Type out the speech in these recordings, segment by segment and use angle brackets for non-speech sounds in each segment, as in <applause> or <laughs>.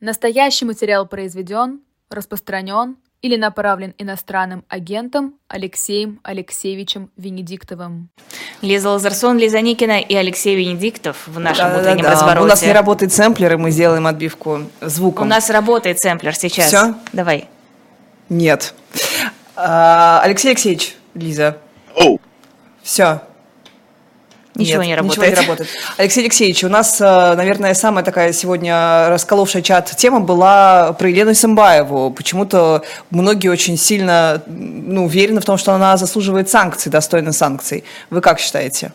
Настоящий материал произведен, распространен или направлен иностранным агентом Алексеем Алексеевичем Венедиктовым. Лиза Лазарсон, Лиза Никина и Алексей Венедиктов в нашем Да, да, утреннем да. развороте. У нас не работает сэмплер, и мы сделаем отбивку звуком. У нас работает сэмплер сейчас. Всё? Давай. Нет. А, Алексей Алексеевич, Лиза. Оу, Все. Ничего Нет, не работает. Ничего не работает. Алексей Алексеевич, у нас, э, наверное, самая такая сегодня расколовшая чат тема была про Елену Сымбаеву. Почему-то многие очень сильно ну, уверены в том, что она заслуживает санкций, достойна санкций. Вы как считаете?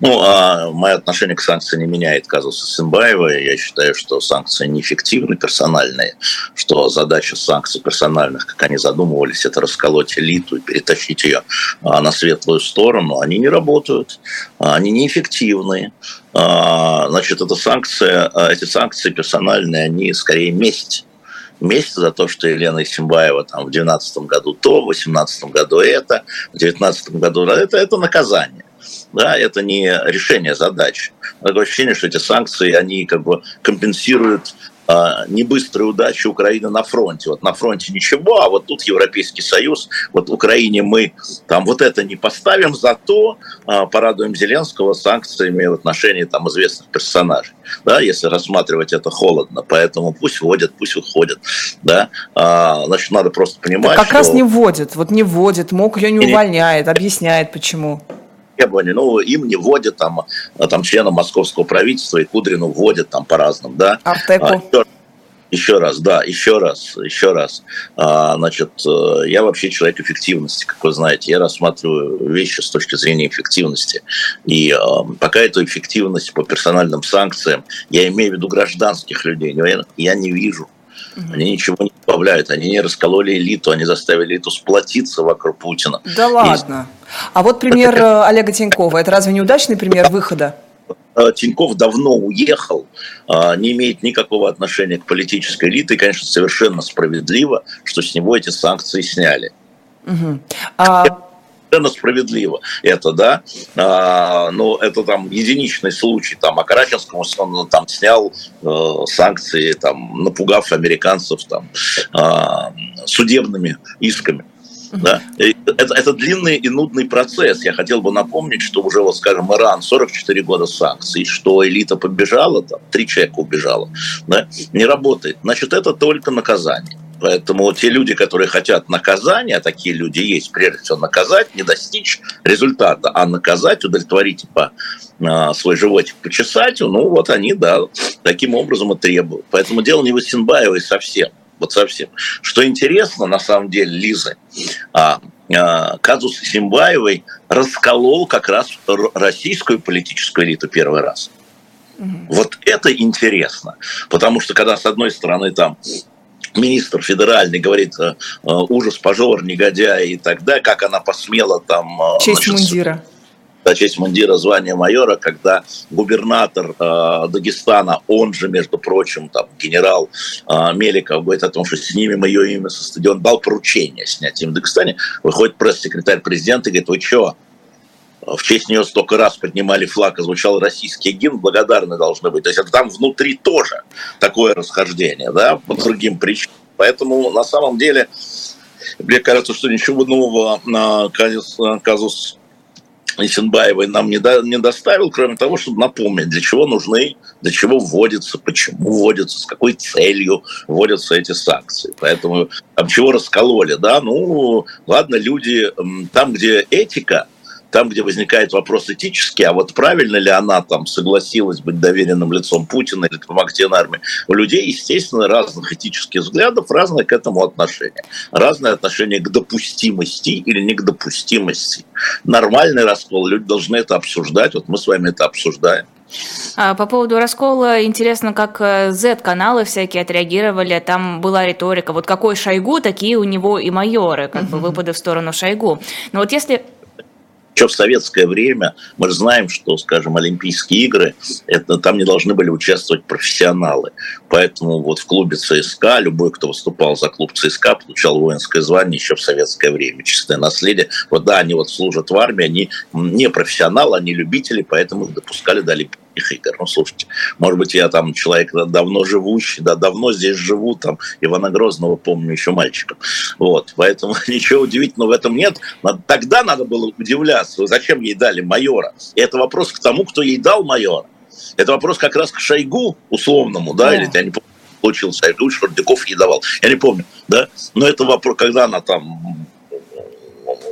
Ну, а мое отношение к санкциям не меняет казуса Симбаева. Я считаю, что санкции неэффективны, персональные, что задача санкций персональных, как они задумывались, это расколоть элиту и перетащить ее а, на светлую сторону. Они не работают, а, они неэффективны. А, Значит, эта санкция, эти санкции персональные, они скорее месть. Месть за то, что Елена Исимбаева там в 2012 году то, в 2018 году это, в 2019 году это, это наказание. Да, это не решение задач. Такое ощущение, что эти санкции, они как бы компенсируют а, небыструю удачу Украины на фронте. Вот на фронте ничего, а вот тут Европейский Союз, вот Украине мы там вот это не поставим, зато а, порадуем Зеленского санкциями в отношении там известных персонажей. Да, если рассматривать это холодно, поэтому пусть вводят, пусть выходят. Да, а, значит, надо просто понимать, Так как раз что- не вводит. Вот не вводит, МОК ее не увольняет, объясняет почему. Требования, ну, им не вводят там, а, там члена московского правительства и Кудрину вводят там по-разному, да. Артеку. А, еще, еще раз, да, еще раз, еще раз. А, значит, э, я вообще человек эффективности, как вы знаете. Я рассматриваю вещи с точки зрения эффективности. И э, пока эту эффективность по персональным санкциям, я имею в виду гражданских людей, я не вижу. Они ничего не добавляют, они не раскололи элиту, они заставили элиту сплотиться вокруг Путина. Да ладно. А вот пример э, Олега Тинькова. Это разве неудачный пример выхода? Э, Тиньков давно уехал, э, не имеет никакого отношения к политической элите, и, конечно, совершенно справедливо, что с него эти санкции сняли. Мгм. А, Совершенно справедливо это, да, А, но это там единичный случай, там, а Караченскому он там снял э, санкции, там, напугав американцев там а, судебными исками. Да? Это, это длинный и нудный процесс. Я хотел бы напомнить, что уже, вот, скажем, Иран 44 года санкций, что элита побежала, там, три человека убежало, да? не работает. Значит, это только наказание. Поэтому те люди, которые хотят наказания, а такие люди есть, прежде всего наказать, не достичь результата, а наказать, удовлетворить по а, свой животик почесать, ну вот они, да, таким образом и требуют. Поэтому дело не в Исенбаевой совсем. Вот совсем. Что интересно, на самом деле, Лиза, а, а, казус Симбаевой расколол как раз российскую политическую элиту первый раз. Вот это интересно. Потому что когда, с одной стороны, там министр федеральный говорит э, э, ужас, пожор, негодяй и так далее, как она посмела там... э, честь значит, мундира. да, честь мундира, звание майора, когда губернатор э, Дагестана, он же, между прочим, там, генерал э, Меликов, говорит о том, что снимем ее имя со стадиона, дал поручение снять имя в Дагестане, выходит пресс-секретарь президента и говорит, вы что, в честь нее столько раз поднимали флаг, и звучал российский гимн, благодарны должны быть. То есть это там внутри тоже такое расхождение, да, по другим причинам. Поэтому на самом деле, мне кажется, что ничего нового на казус, казус Исенбаевой нам не, до- не доставил, кроме того, чтобы напомнить, для чего нужны, для чего вводятся, почему вводятся, с какой целью вводятся эти санкции. Поэтому там чего раскололи, да, ну, ладно, люди, там, где этика, там, где возникает вопрос этический, а вот правильно ли она там согласилась быть доверенным лицом Путина или помогать армии, у людей, естественно, разных этических взглядов, разное к этому отношение. Разное отношение к допустимости или не к допустимости. Нормальный раскол, люди должны это обсуждать, вот мы с вами это обсуждаем. А, По поводу раскола, интересно, как э, Z-каналы всякие отреагировали. Там была риторика. Вот какой Шойгу, такие у него и майоры, как бы выпады в сторону Шойгу. Но вот если Еще в советское время мы знаем, что, скажем, Олимпийские игры, это, там не должны были участвовать профессионалы. Поэтому вот в клубе ЦСКА любой, кто выступал за клуб ЦСКА, получал воинское звание еще в советское время. Чистое наследие. Вот да, они вот служат в армии, они не профессионалы, они любители, поэтому их допускали до Олимпийских игр. Ну, слушайте, может быть, я там человек давно живущий, да, давно здесь живу, там, Ивана Грозного помню еще мальчиком. Вот, поэтому <laughs> ничего удивительного в этом нет. Тогда надо было удивляться, зачем ей дали майора. И это вопрос к тому, кто ей дал майора. Это вопрос как раз к Шойгу условному, да, или я не помню, получил Шойгу, Шордяков ей давал. Я не помню, да. Но это вопрос, когда она там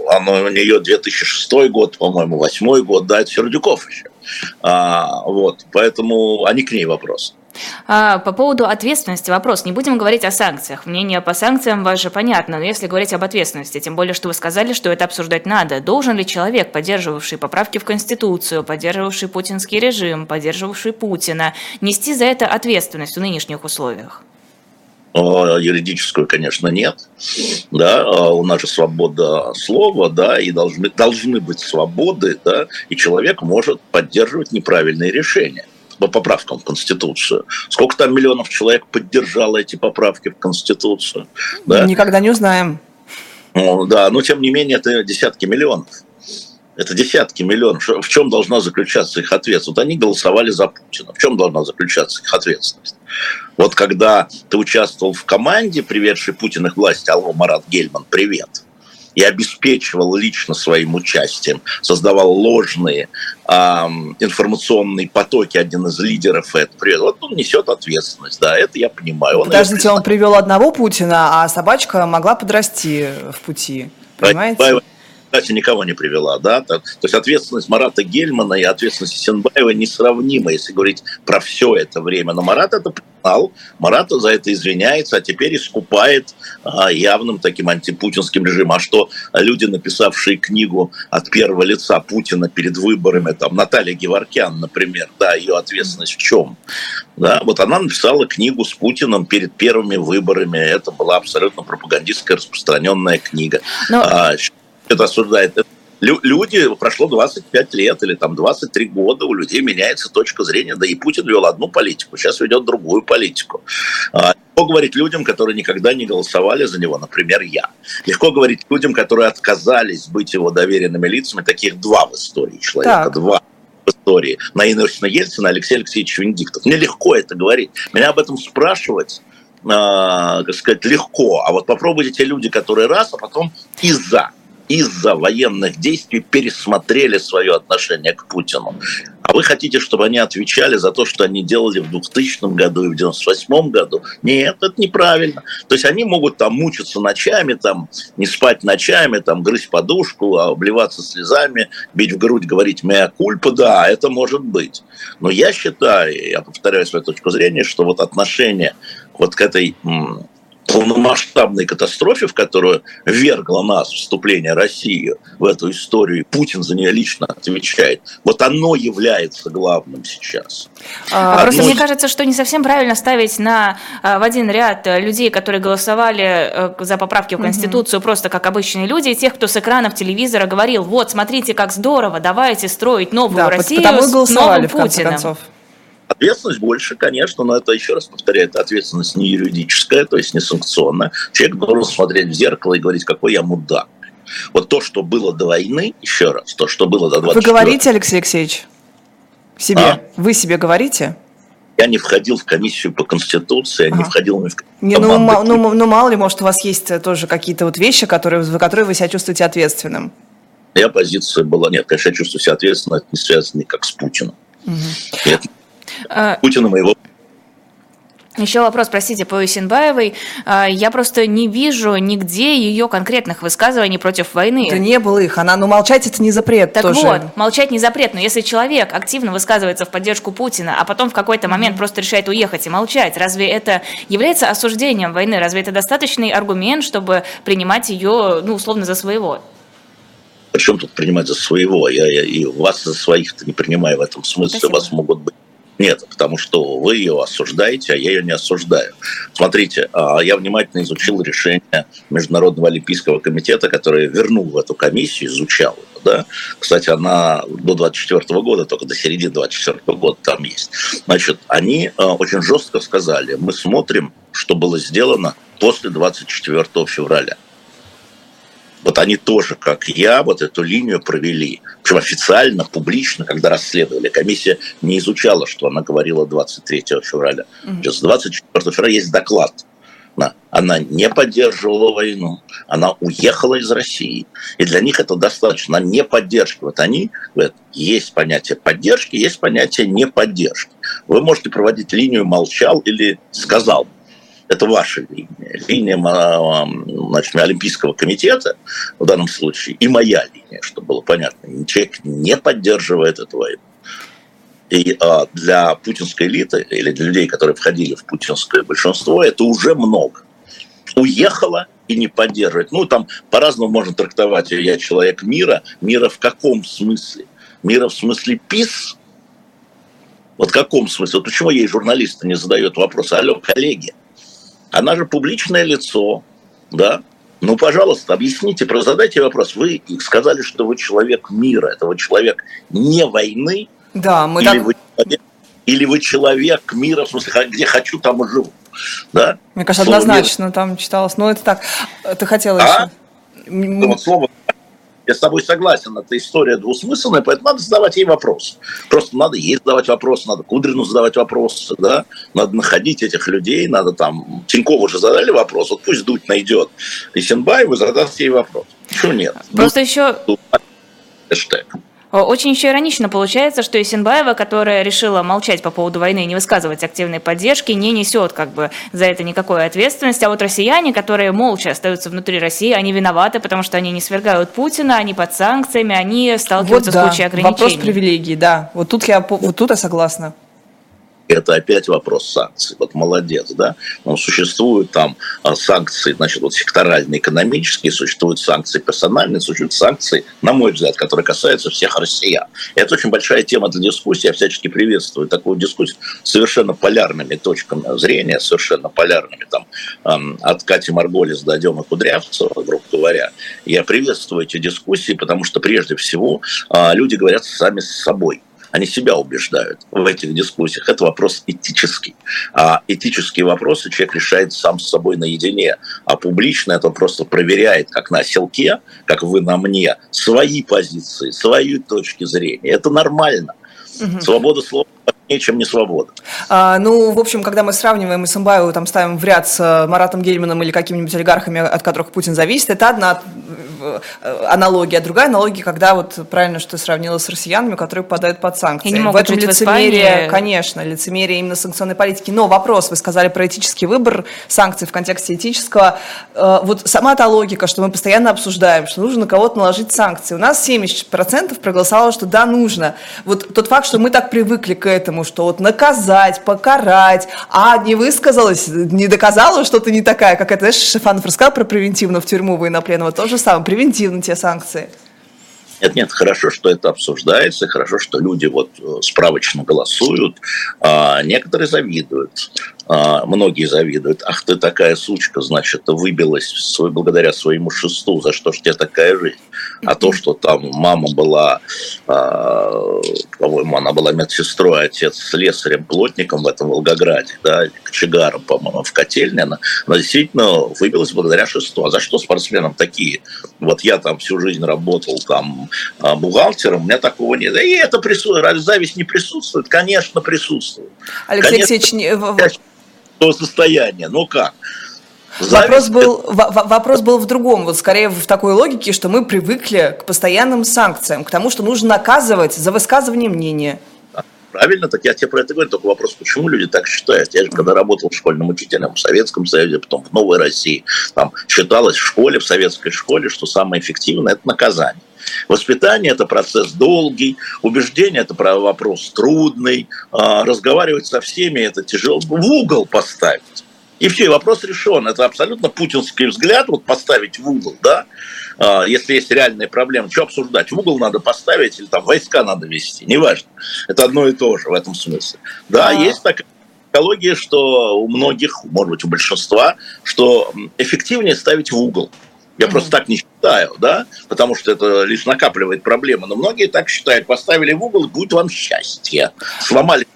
оно у нее 2006 год, по-моему, 2008 год, да, это Сердюков еще. А, вот, поэтому, не к ней вопрос. А, по поводу ответственности вопрос. Не будем говорить о санкциях. Мнение по санкциям ваше понятно, но если говорить об ответственности, тем более, что вы сказали, что это обсуждать надо. Должен ли человек, поддерживавший поправки в Конституцию, поддерживавший путинский режим, поддерживавший Путина, нести за это ответственность в нынешних условиях? Юридическую, конечно, нет. Да, а у нас же свобода слова, да, и должны, должны быть свободы, да, и человек может поддерживать неправильные решения по поправкам в Конституцию. Сколько там миллионов человек поддержало эти поправки в Конституцию? Да? Никогда не узнаем. Ну, да, но тем не менее это десятки миллионов. Это десятки миллионов. В чем должна заключаться их ответственность? Вот они голосовали за Путина. В чем должна заключаться их ответственность? Вот когда ты участвовал в команде, приведшей Путина к власти, алло, Марат Гельман, привет, и обеспечивал лично своим участием, создавал ложные э, информационные потоки, один из лидеров этого. Вот он несет ответственность, да, это я понимаю. Он Подождите, он привел одного Путина, а собачка могла подрасти в пути. Понимаете? Кстати, никого не привела, да, так, то есть ответственность Марата Гельмана и ответственность Сенбаева несравнима, если говорить про все это время. Но Марат это признал, Марат за это извиняется, а теперь искупает а, явным таким антипутинским режимом. А что люди, написавшие книгу от первого лица Путина перед выборами, там Наталья Геворкян, например, да, ее ответственность в чем? Да, вот она написала книгу с Путиным перед первыми выборами. Это была абсолютно пропагандистская распространенная книга. Но... А, это осуждает. Люди, прошло 25 лет или там 23 года, у людей меняется точка зрения. Да и Путин вел одну политику, сейчас ведет другую политику. А, легко говорить людям, которые никогда не голосовали за него, например, я. Легко говорить людям, которые отказались быть его доверенными лицами, таких два в истории человека, так. два в истории. Наина Ельцина, Алексей Алексеевич Венедиктов. Мне легко это говорить. Меня об этом спрашивать э, как сказать, легко. А вот попробуйте те люди, которые раз, а потом и за из-за военных действий пересмотрели свое отношение к Путину. А вы хотите, чтобы они отвечали за то, что они делали в 2000 году и в 98 году? Нет, это неправильно. То есть они могут там мучиться ночами, там не спать ночами, там грызть подушку, обливаться слезами, бить в грудь, говорить «мея кульпа», да, это может быть. Но я считаю, я повторяю свою точку зрения, что вот отношение вот к этой полномасштабной катастрофе, в которую вергло нас вступление России в эту историю, Путин за нее лично отвечает, вот оно является главным сейчас. А, Одно... Просто мне кажется, что не совсем правильно ставить на, а, в один ряд людей, которые голосовали э, за поправки в Конституцию, угу. просто как обычные люди, и тех, кто с экранов телевизора говорил, вот, смотрите, как здорово, давайте строить новую да, Россию потому с новым Путиным. Ответственность больше, конечно, но это, еще раз повторяю, это ответственность не юридическая, то есть не санкционная. Человек должен смотреть в зеркало и говорить, какой я мудак. Вот то, что было до войны, еще раз, то, что было до 24 Вы говорите, Алексей Алексеевич? Себе? А? Вы себе говорите? Я не входил в комиссию по Конституции, я а. не входил в не, ну, ну, ну, мало ли, может, у вас есть тоже какие-то вот вещи, которые, за которые вы себя чувствуете ответственным? Я позиция была, нет, конечно, я чувствую себя ответственно, это не связано никак с Путиным. Угу. Это Путина моего еще вопрос, простите, по Исенбаевой. А, я просто не вижу нигде ее конкретных высказываний против войны. Да не было их. Она, ну, молчать это не запрет Так тоже. вот, молчать не запрет. Но если человек активно высказывается в поддержку Путина, а потом в какой-то момент mm-hmm. просто решает уехать и молчать, разве это является осуждением войны? Разве это достаточный аргумент, чтобы принимать ее, ну, условно, за своего? Причем тут принимать за своего? Я, я и вас за своих-то не принимаю в этом смысле. Спасибо. Вас могут быть нет, потому что вы ее осуждаете, а я ее не осуждаю. Смотрите, а, я внимательно изучил решение Международного олимпийского комитета, которое вернул в эту комиссию, изучал. Да? Кстати, она до 24 года, только до середины 24 года там есть. Значит, они а, очень жестко сказали, мы смотрим, что было сделано после 24 февраля. Вот они тоже, как я, вот эту линию провели. Причем официально, публично, когда расследовали. Комиссия не изучала, что она говорила 23 февраля. Сейчас 24 февраля есть доклад. Она не поддерживала войну, она уехала из России. И для них это достаточно. Она не поддерживает. Они говорят, есть понятие поддержки, есть понятие неподдержки. Вы можете проводить линию «молчал» или «сказал». Это ваша линия. Линия значит, Олимпийского комитета в данном случае и моя линия, чтобы было понятно. Человек не поддерживает эту войну. И а, для путинской элиты или для людей, которые входили в путинское большинство, это уже много. Уехала и не поддерживает. Ну, там по-разному можно трактовать. Я человек мира. Мира в каком смысле? Мира в смысле пис? Вот в каком смысле? Вот почему ей журналисты не задают вопрос? Алло, коллеги, она же публичное лицо, да? Ну, пожалуйста, объясните, задайте вопрос. Вы сказали, что вы человек мира, это вы человек не войны, да, мы или, так... вы, или вы человек мира, в смысле, где хочу, там и живу. Да? Мне кажется, слово однозначно мир. там читалось. Но это так. Ты хотела а? еще? Вот слово я с тобой согласен, это история двусмысленная, поэтому надо задавать ей вопросы. Просто надо ей задавать вопросы, надо Кудрину задавать вопросы, да, надо находить этих людей, надо там... Тинькову уже задали вопрос, вот пусть Дудь найдет Исенбаеву задаст ей вопрос. Почему нет? Просто Дудь, еще... Хэштег. Э, очень еще иронично получается, что Исенбаева, которая решила молчать по поводу войны и не высказывать активной поддержки, не несет как бы за это никакой ответственности. А вот россияне, которые молча остаются внутри России, они виноваты, потому что они не свергают Путина, они под санкциями, они сталкиваются вот, да. с кучей ограничений. Вопрос привилегий, да. Вот тут я, вот тут я согласна это опять вопрос санкций. Вот молодец, да. Но существуют там а, санкции, значит, вот секторальные, экономические, существуют санкции персональные, существуют санкции, на мой взгляд, которые касаются всех россиян. Это очень большая тема для дискуссии. Я всячески приветствую такую дискуссию с совершенно полярными точками зрения, совершенно полярными, там, от Кати Марголис до Демы Кудрявцева, грубо говоря. Я приветствую эти дискуссии, потому что прежде всего а, люди говорят сами с собой они себя убеждают в этих дискуссиях. Это вопрос этический. А этические вопросы человек решает сам с собой наедине. А публично это просто проверяет, как на селке, как вы на мне, свои позиции, свои точки зрения. Это нормально. Угу. Свобода слова чем не свобода. А, ну, в общем, когда мы сравниваем Исамбаеву, там ставим в ряд с э, Маратом Гельманом или какими-нибудь олигархами, от которых Путин зависит, это одна э, аналогия. А другая аналогия, когда вот правильно, что ты сравнила с россиянами, которые попадают под санкции. И не могут в этом жить лицемерие, в конечно, лицемерие именно санкционной политики. Но вопрос, вы сказали про этический выбор санкций в контексте этического. Э, вот сама та логика, что мы постоянно обсуждаем, что нужно на кого-то наложить санкции. У нас 70% проголосовало, что да, нужно. Вот тот факт, что мы так привыкли к этому, что вот наказать, покарать, а не высказалась, не доказала, что ты не такая, как это, знаешь, Шифанов рассказал про превентивно в тюрьму военнопленного, то же самое, превентивно те санкции. Нет, нет, хорошо, что это обсуждается, хорошо, что люди вот э, справочно голосуют. А, некоторые завидуют, многие завидуют. Ах, ты такая сучка, значит, выбилась свой, благодаря своему шесту, за что ж тебе такая жизнь? А то, что там мама была, а, по-моему, она была медсестрой, отец слесарем, плотником в этом Волгограде, да, кочегаром, по-моему, в котельне, она, она действительно выбилась благодаря шесту. А за что спортсменам такие? Вот я там всю жизнь работал там а, бухгалтером, у меня такого нет. И это присутствует, зависть не присутствует? Конечно, присутствует. Алексей Конечно, Алексеевич, состояние. Ну как? Вопрос был, вопрос был в другом, вот скорее в такой логике, что мы привыкли к постоянным санкциям, к тому, что нужно наказывать за высказывание мнения. Правильно, так я тебе про это говорю, только вопрос, почему люди так считают. Я же когда работал школьным учителем в Советском Союзе, потом в Новой России, там считалось в школе, в советской школе, что самое эффективное – это наказание. Воспитание – это процесс долгий, убеждение – это вопрос трудный, а, разговаривать со всеми – это тяжело, в угол поставить. И все, и вопрос решен. Это абсолютно путинский взгляд, вот поставить в угол, да, а, если есть реальные проблемы, что обсуждать? В угол надо поставить или там войска надо вести, неважно. Это одно и то же в этом смысле. Да, а... есть такая психология, что у многих, может быть, у большинства, что эффективнее ставить в угол. Я mm-hmm. просто так не считаю, да, потому что это лишь накапливает проблемы. Но многие так считают. Поставили в угол, будет вам счастье. Сломали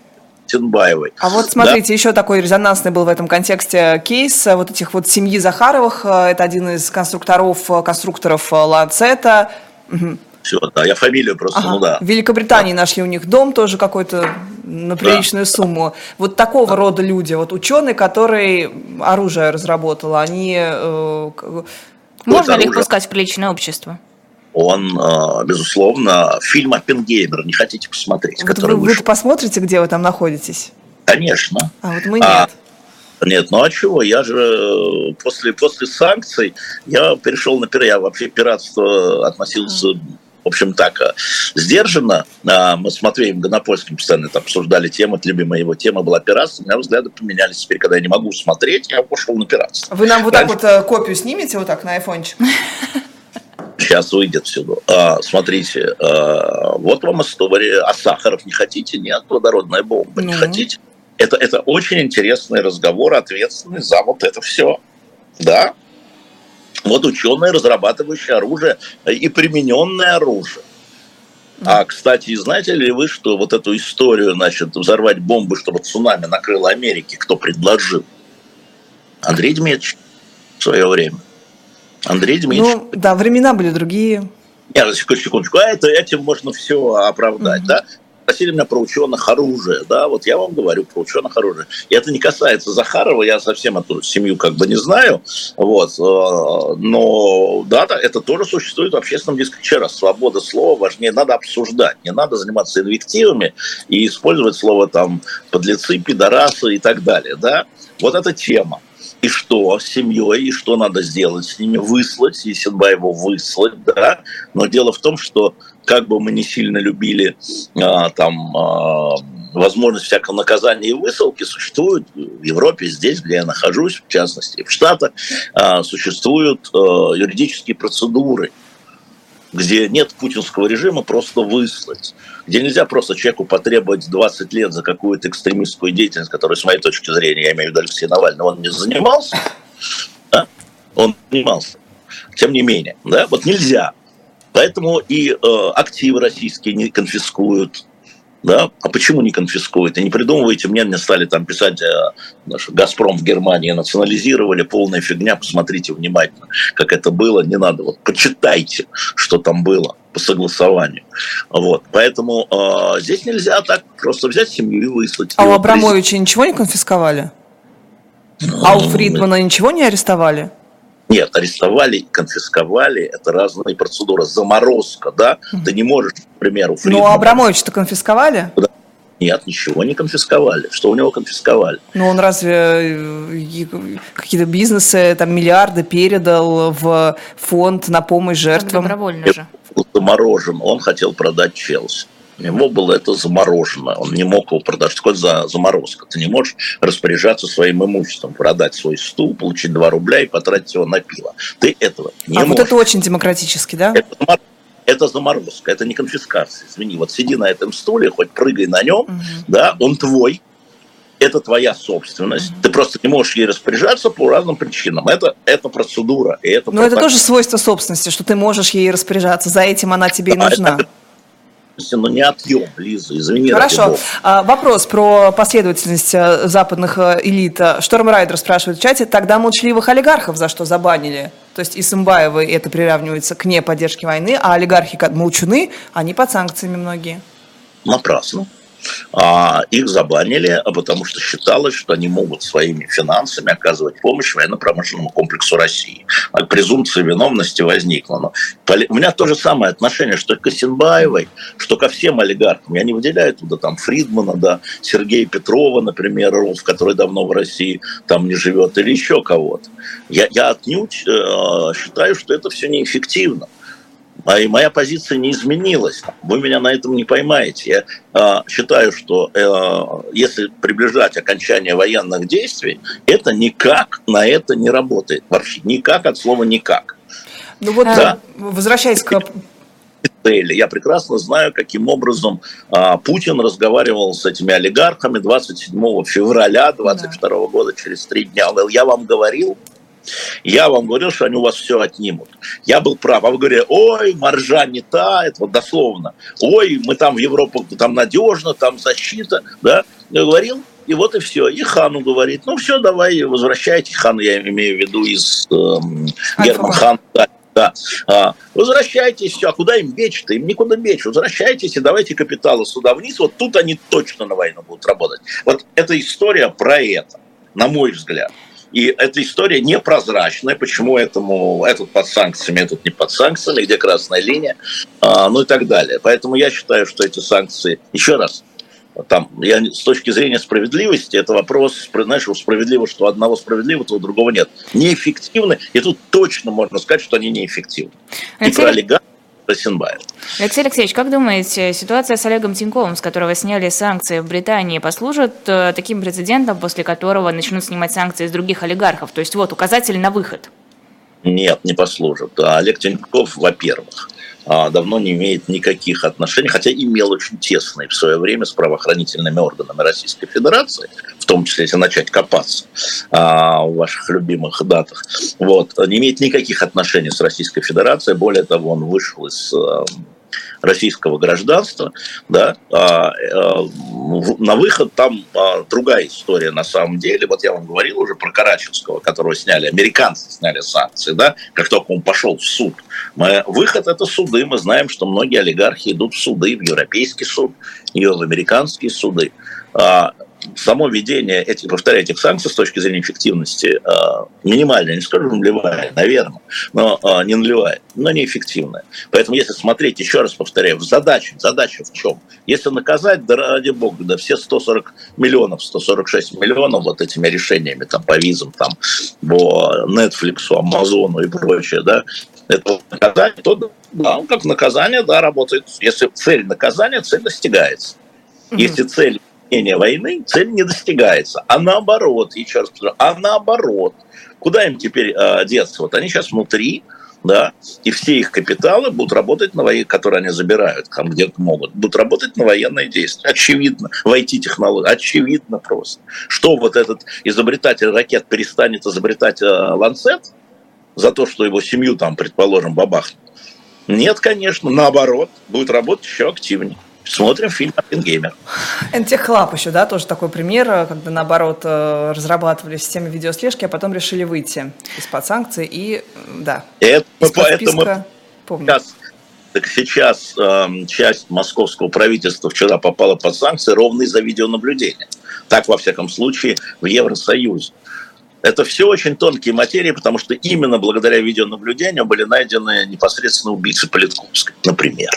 Синбаевой. А вот смотрите, да? еще такой резонансный был в этом контексте кейс вот этих вот семьи Захаровых. Это один из конструкторов, конструкторов Ланцета. Все, да, я фамилию просто, ага. ну да. В Великобритании да. нашли у них дом тоже какой-то на приличную да. сумму. Вот такого да. рода люди, вот ученый, который оружие разработал, они... Э, Можно ли их пускать в приличное общество? он, э, безусловно, фильм «Оппенгеймер». Не хотите посмотреть? Вот вы, вы посмотрите, где вы там находитесь? Конечно. А вот мы а, нет. А, нет, ну а чего? Я же э, после, после санкций я перешел на пиратство. Я вообще пиратство относился в общем, так, э, сдержанно. А, мы с Матвеем Гонопольским постоянно это обсуждали тему, это любимая его тема была пиратство. У меня взгляды поменялись. Теперь, когда я не могу смотреть, я пошел на пиратство. Вы нам вот Раньше... так вот копию снимете, вот так, на айфончик? <laughs> Сейчас выйдет всюду. А, смотрите, а, вот вам история. А Сахаров не хотите? Нет, водородная бомба. Не хотите? Это, это очень интересный разговор, ответственный за вот это все. Да? Вот ученые, разрабатывающие оружие и примененное оружие. А, кстати, знаете ли вы, что вот эту историю, значит, взорвать бомбы, чтобы цунами накрыло Америки, кто предложил? Андрей Дмитриевич в свое время. Андрей Дмитриевич. Ну, да, времена были другие. Нет, секундочку, секундочку. А это, этим можно все оправдать, mm-hmm. да? Спросили меня про ученых оружия, да, вот я вам говорю про ученых оружия. И это не касается Захарова, я совсем эту семью как бы не знаю, вот, э, но да, это тоже существует в общественном дискурсе. Еще раз, свобода слова важнее, надо обсуждать, не надо заниматься инвективами и использовать слово там подлецы, пидорасы и так далее, да. Вот эта тема и что с семьей, и что надо сделать с ними, выслать, его выслать, да. Но дело в том, что как бы мы не сильно любили а, там а, возможность всякого наказания и высылки, существует в Европе, здесь, где я нахожусь, в частности, в Штатах, а, существуют юридические процедуры, где нет путинского режима, просто выслать. Где нельзя просто человеку потребовать 20 лет за какую-то экстремистскую деятельность, которая, с моей точки зрения, я имею в виду Алексея Навального, он не занимался. Да? Он занимался. Тем не менее, да, вот нельзя. Поэтому и э, активы российские не конфискуют, да? А почему не конфискуют? И не придумывайте мне, мне стали там писать, э, наш «Газпром» в Германии национализировали, полная фигня, посмотрите внимательно, как это было, не надо, вот почитайте, что там было по согласованию. Вот. Поэтому э, здесь нельзя так просто взять семью и выслать. А у Абрамовича ничего не конфисковали? Ну, а у Фридмана ничего не арестовали? Нет, арестовали, конфисковали, это разные процедуры. Заморозка, да? Ты не можешь, к примеру, Фридмана... Ну, а Абрамович-то конфисковали? Нет, ничего не конфисковали. Что у него конфисковали? Ну, он разве э, какие-то бизнесы, там, миллиарды передал в фонд на помощь жертвам? Добровольно же. Заморожен. Он хотел продать Челси. У него было это заморожено. Он не мог его продать. Что это за заморозка? Ты не можешь распоряжаться своим имуществом, продать свой стул, получить 2 рубля и потратить его на пиво. Ты этого не а можешь. вот это очень демократически, да? Это, это заморозка, это не конфискация. Извини, вот сиди на этом стуле, хоть прыгай на нем, угу. да, он твой, это твоя собственность. Ты просто не можешь ей распоряжаться по разным причинам. Это, это процедура. И это Но это тоже свойство собственности, что ты можешь ей распоряжаться. За этим она тебе да, и нужна. Это, но не отъем, Лиза, извини. Хорошо. А, вопрос про последовательность э, западных э, элит. Шторм Райдер спрашивает в чате, тогда молчаливых олигархов за что забанили? То есть Исымбаева это приравнивается к неподдержке войны, а олигархи молчуны, они под санкциями многие. Напрасно. А их забанили, а потому что считалось, что они могут своими финансами оказывать помощь военно-промышленному комплексу России. А презумпция виновности возникла. Но у меня то же самое отношение, что к Исенбаевой, что ко всем олигархам. Я не выделяю туда там Фридмана, да, Сергея Петрова, например, Ров, который давно в России там не живет, или еще кого-то. Я, я отнюдь э, считаю, что это все неэффективно. А и моя позиция не изменилась. Вы меня на этом не поймаете. Я э, считаю, что э, если приближать окончание военных действий, это никак на это не работает. Вообще никак от слова никак. Ну вот, да? возвращаясь к цели. Я прекрасно знаю, каким образом а, Путин разговаривал с этими олигархами 27 февраля 2022 да. года, через три дня. Он говорил, я вам говорил, я вам говорил, что они у вас все отнимут. Я был прав. А вы говорите, ой, маржа не та, это вот дословно. Ой, мы там в Европу, там надежно, там защита, да. говорил, и вот и все. И Хану говорит, ну все, давай, возвращайте. Хан, я имею в виду из э, Герман Хан, да, да. А, возвращайтесь, все. А куда им бечь-то? Им никуда бечь. Возвращайтесь и давайте капиталы сюда вниз. Вот тут они точно на войну будут работать. Вот эта история про это, на мой взгляд. И эта история непрозрачная, почему этому, этот под санкциями, этот не под санкциями, где красная линия, а, ну и так далее. Поэтому я считаю, что эти санкции, еще раз, там, я, с точки зрения справедливости, это вопрос, знаешь, справедливо, что одного справедливого, то другого нет. Неэффективны, и тут точно можно сказать, что они неэффективны. Алексей... И про олигархов, Синбаев. Алексей Алексеевич, как думаете, ситуация с Олегом Тиньковым, с которого сняли санкции в Британии, послужит э, таким прецедентом, после которого начнут снимать санкции с других олигархов? То есть вот указатель на выход. Нет, не послужит. Олег Тиньков, во-первых, давно не имеет никаких отношений, хотя имел очень тесные в свое время с правоохранительными органами Российской Федерации, в том числе, если начать копаться а, в ваших любимых датах, вот, не имеет никаких отношений с Российской Федерацией. Более того, он вышел из а, российского гражданства, да, а, а, на выход там а, другая история на самом деле. Вот я вам говорил уже про Карачевского, которого сняли, американцы сняли санкции, да, как только он пошел в суд. Мы, выход это суды, мы знаем, что многие олигархи идут в суды, в Европейский суд, и в американские суды само введение этих, повторяю, этих санкций с точки зрения эффективности э, минимальное, не скажу нулевая, наверное, но э, не нулевая, но неэффективная. Поэтому если смотреть, еще раз повторяю, в задаче, задача в чем? Если наказать, да ради бога, да все 140 миллионов, 146 миллионов вот этими решениями там по визам, там по Netflix, Амазону и прочее, да, это наказание, то да, как наказание, да, работает. Если цель наказания, цель достигается. Если цель прекратения войны цель не достигается, а наоборот, еще раз повторю, а наоборот. Куда им теперь э, деться? Вот они сейчас внутри, да, и все их капиталы будут работать на военные, которые они забирают, там где могут, будут работать на военные действия. Очевидно, в IT-технологии, очевидно просто. Что вот этот изобретатель ракет перестанет изобретать э, ланцет за то, что его семью там, предположим, бабахнут? Нет, конечно, наоборот, будет работать еще активнее смотрим фильм «Оппенгеймер». Энтехлаб еще, да, тоже такой пример, когда, наоборот, э, разрабатывали системы видеослежки, а потом решили выйти из-под санкций и, да, Это, поэтому сейчас, так сейчас э, часть московского правительства вчера попала под санкции ровно из-за видеонаблюдения. Так, во всяком случае, в Евросоюзе. Это все очень тонкие материи, потому что именно благодаря видеонаблюдению были найдены непосредственно убийцы Политковской, например.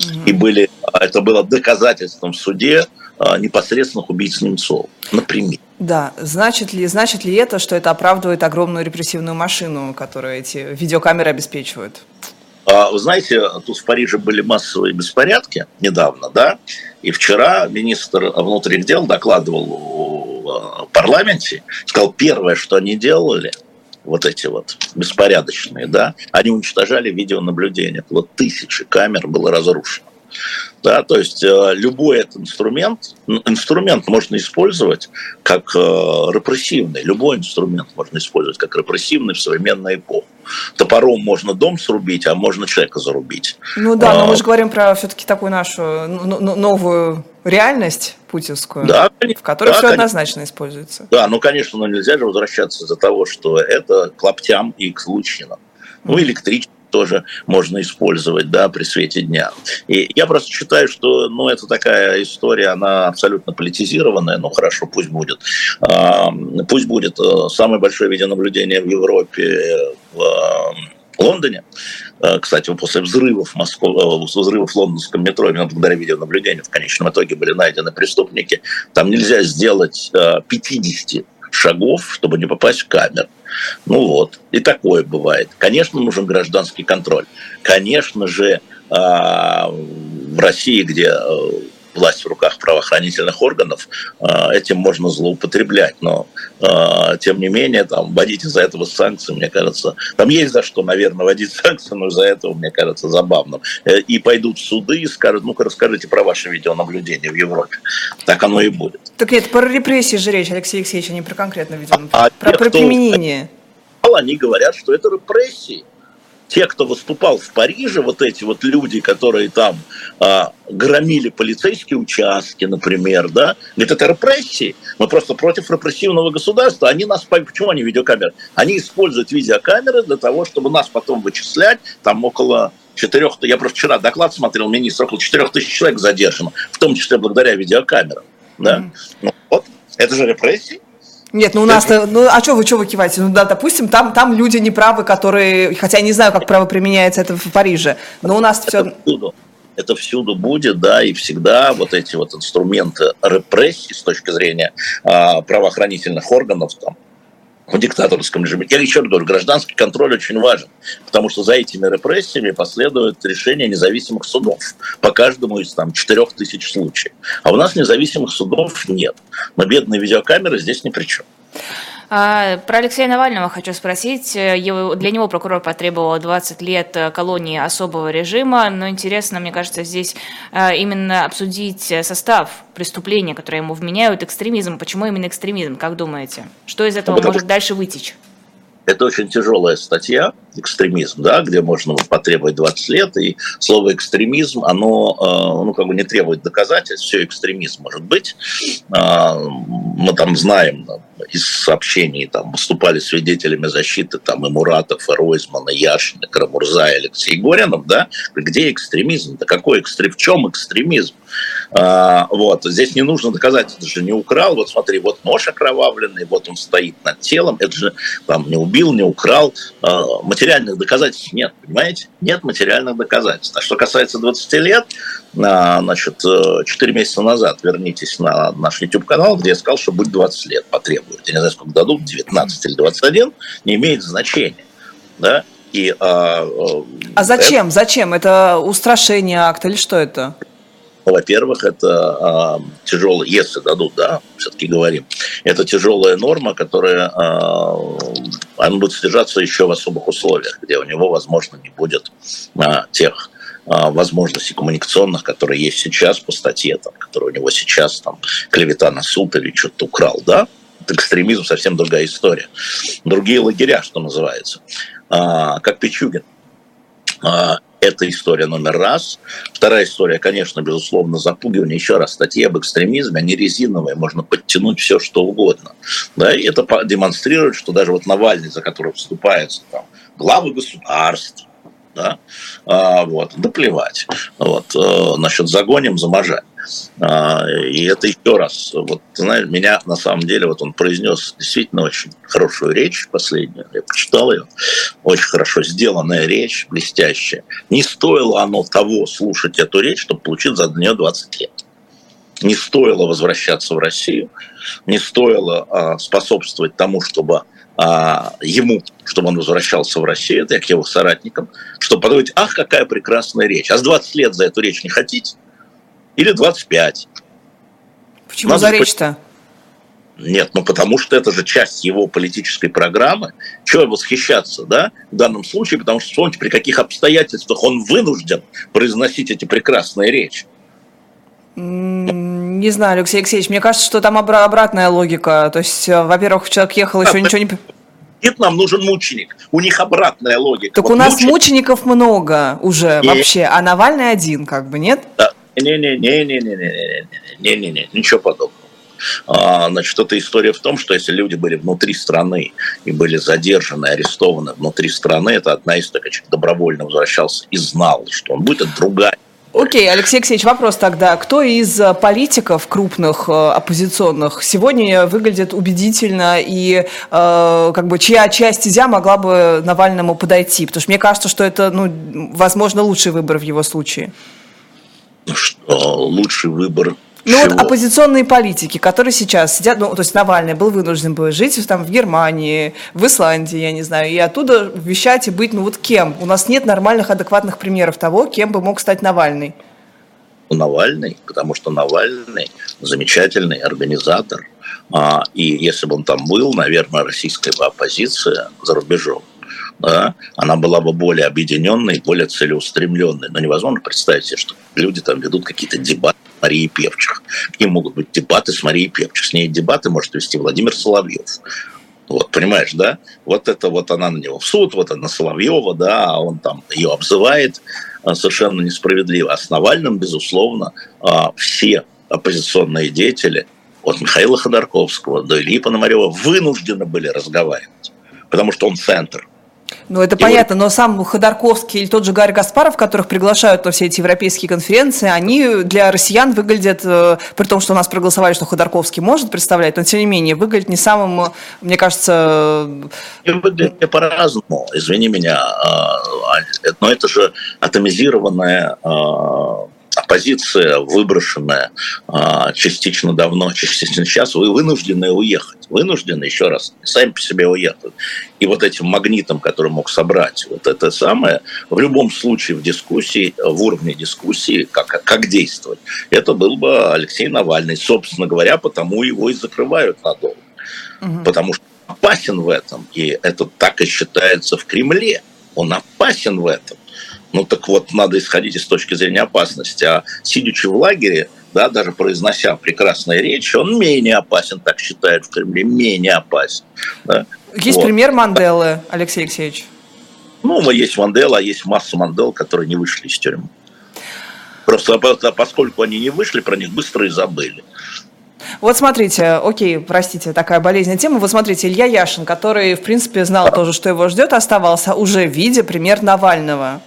Угу. И были, а, это было доказательством в суде а, непосредственных убийц Немцова, например. Да, значит ли, значит ли это, что это оправдывает огромную репрессивную машину, которую эти видеокамеры обеспечивают? А, вы знаете, тут в Париже были массовые беспорядки недавно, да, и вчера министр внутренних дел докладывал в парламенте, сказал, первое, что они делали – вот эти вот беспорядочные, да, они уничтожали видеонаблюдение. Вот тысячи камер было разрушено. Да, то есть э, любой этот инструмент, инструмент можно использовать как э, репрессивный, любой инструмент можно использовать как репрессивный в современную эпоху. Топором можно дом срубить, а можно человека зарубить. Ну да, но мы а, же говорим про все-таки такую нашу новую реальность путинскую, да, в которой да, все конечно. однозначно используется. Да, ну конечно, но нельзя же возвращаться из-за того, что это к лаптям и к лучинам. Ну, электричество тоже можно использовать да, при свете дня. И я просто считаю, что ну, это такая история, она абсолютно политизированная, ну хорошо, пусть будет. А, пусть будет э, самое большое видеонаблюдение в Европе, в э, Лондоне. Э, кстати, после взрывов, Москвы, взрывов в лондонском метро, именно благодаря видеонаблюдению, в конечном итоге были найдены преступники. Там нельзя сделать 50 шагов, чтобы не попасть в камеру. Ну вот, и такое бывает. Конечно, нужен гражданский контроль. Конечно же, а, в России, где э, власть в руках правоохранительных органов, а, этим можно злоупотреблять. Но, а, тем не менее, там, вводить из-за этого санкции, мне кажется, там есть за что, наверное, вводить санкции, но из-за этого, мне кажется, забавным. Э, и пойдут в суды и скажут, ну-ка расскажите про ваше видеонаблюдение в Европе. Так оно и будет. Так нет, про репрессии же речь, Алексей Алексеевич, а не про конкретное видеонаблюдение. А, про, те, про применение. Они говорят, что это репрессии. Те, кто выступал в Париже, вот эти вот люди, которые там а, громили полицейские участки, например, да, говорит, это репрессии, мы просто против репрессивного государства, они нас, почему они видеокамеры? Они используют видеокамеры для того, чтобы нас потом вычислять, там около четырех, я просто вчера доклад смотрел, министр, около четырех тысяч человек задержано, в том числе благодаря видеокамерам, да, mm. ну, вот, это же репрессии, нет, ну у нас, ну а что вы, что вы киваете? Ну да, допустим, там, там люди неправы, которые, хотя я не знаю, как право применяется это в Париже, но у нас это все... Всюду. Это всюду будет, да, и всегда вот эти вот инструменты репрессии с точки зрения а, правоохранительных органов, там, в диктаторском режиме. Я еще раз говорю, гражданский контроль очень важен, потому что за этими репрессиями последует решение независимых судов по каждому из там четырех тысяч случаев. А у нас независимых судов нет. Но бедные видеокамеры здесь ни при чем. А, про Алексея Навального хочу спросить. Его, для него прокурор потребовал 20 лет э, колонии особого режима, но интересно, мне кажется, здесь э, именно обсудить состав преступления, которое ему вменяют, экстремизм. Почему именно экстремизм, как думаете? Что из этого ну, может дальше вытечь? Это очень тяжелая статья, экстремизм, да, где можно потребовать 20 лет, и слово экстремизм, оно, э, ну, как бы не требует доказательств, все экстремизм может быть. Мы там знаем, из сообщений там выступали свидетелями защиты там и Муратов, и Ройзман, и Яшин, и Карамурза, и Алексей Горинов, да, где экстремизм? Да какой экстрем? В чем экстремизм? А, вот, здесь не нужно доказать, это же не украл, вот смотри, вот нож окровавленный, вот он стоит над телом, это же там не убил, не украл, а, материальных доказательств нет, понимаете? Нет материальных доказательств. А что касается 20 лет, а, значит, 4 месяца назад вернитесь на наш YouTube-канал, где я сказал, что будет 20 лет потребуют. Я не знаю, сколько дадут, 19 или 21, не имеет значения. Да? И, а, а зачем? Это... Зачем? Это устрашение акта или что это? Во-первых, это э, тяжелый, если дадут, да, все-таки говорим, это тяжелая норма, которая э, она будет содержаться еще в особых условиях, где у него, возможно, не будет э, тех возможностей коммуникационных, которые есть сейчас по статье, там, которые у него сейчас, там, клевета на суд или что-то украл, да, экстремизм совсем другая история. Другие лагеря, что называется. А, как Пичугин. А, это история номер раз. Вторая история, конечно, безусловно, запугивание. Еще раз, статьи об экстремизме, они резиновые, можно подтянуть все, что угодно. Да, и это демонстрирует, что даже вот Навальный, за которого вступается там, главы государств, да, а, вот, да плевать. Вот, а, насчет загоним, заможать. А, и это еще раз, вот, знаешь, меня на самом деле, вот он произнес действительно очень хорошую речь последнюю, я почитал ее, очень хорошо сделанная речь, блестящая. Не стоило оно того слушать эту речь, чтобы получить за нее 20 лет. Не стоило возвращаться в Россию, не стоило а, способствовать тому, чтобы ему, чтобы он возвращался в Россию, это я к его соратникам, чтобы подумать, ах, какая прекрасная речь. А с 20 лет за эту речь не хотите? Или 25? Почему Надо за речь-то? Нет, ну потому что это же часть его политической программы. Чего восхищаться, да, в данном случае, потому что вспомните, при каких обстоятельствах он вынужден произносить эти прекрасные речи. Не знаю, Алексей Алексеевич, мне кажется, что там обратная логика. То есть, э, во-первых, человек ехал, еще ничего не... Нет, нам нужен мученик. У них обратная логика. Так вот у нас мученик... мучеников много уже и... вообще, а Навальный один, как бы, нет? Да. Не-не-не-не-не-не-не-не-не-не, ничего подобного. А, значит, эта история в том, что если люди были внутри страны и были задержаны, арестованы внутри страны, это одна из таких, добровольно возвращался и знал, что он будет, это другая Окей, Алексей Алексеевич, вопрос тогда. Кто из э, политиков крупных э, оппозиционных сегодня выглядит убедительно и э, как бы чья часть изя могла бы Навальному подойти? Потому что мне кажется, что это, ну, возможно, лучший выбор в его случае. Что лучший выбор ну Чего? вот оппозиционные политики, которые сейчас сидят, ну, то есть Навальный был вынужден был жить там в Германии, в Исландии, я не знаю, и оттуда вещать и быть, ну вот кем? У нас нет нормальных, адекватных примеров того, кем бы мог стать Навальный. Навальный, потому что Навальный замечательный организатор, а, и если бы он там был, наверное, российская бы оппозиция за рубежом да, она была бы более объединенной, более целеустремленной. Но невозможно представить себе, что люди там ведут какие-то дебаты с Марией Певчих. Какие могут быть дебаты с Марией Певчих? С ней дебаты может вести Владимир Соловьев. Вот, понимаешь, да? Вот это вот она на него в суд, вот она Соловьева, да, а он там ее обзывает а, совершенно несправедливо. А с Навальным, безусловно, все оппозиционные деятели, от Михаила Ходорковского до Ильи Пономарева, вынуждены были разговаривать, потому что он центр – ну, это и понятно, вот... но сам Ходорковский или тот же Гарри Гаспаров, которых приглашают на все эти европейские конференции, они для россиян выглядят, э, при том, что у нас проголосовали, что Ходорковский может представлять, но тем не менее, выглядит не самым, мне кажется... Выглядит по-разному, извини меня, но это же атомизированная оппозиция, выброшенная а, частично давно, частично сейчас, вы вынуждены уехать. Вынуждены, еще раз, сами по себе уехать. И вот этим магнитом, который мог собрать вот это самое, в любом случае в дискуссии, в уровне дискуссии, как, как действовать, это был бы Алексей Навальный. Собственно говоря, потому его и закрывают надолго. Угу. Потому что опасен в этом, и это так и считается в Кремле. Он опасен в этом. Ну так вот, надо исходить из точки зрения опасности. А сидячи в лагере, да, даже произнося прекрасные речи, он менее опасен, так считают в Кремле, менее опасен. Да? Есть вот. пример Манделы, Алексей Алексеевич? Ну, есть Мандела, а есть масса Мандел, которые не вышли из тюрьмы. Просто поскольку они не вышли, про них быстро и забыли. Вот смотрите, окей, простите, такая болезненная тема. Вот смотрите, Илья Яшин, который, в принципе, знал тоже, что его ждет, оставался уже в виде пример Навального.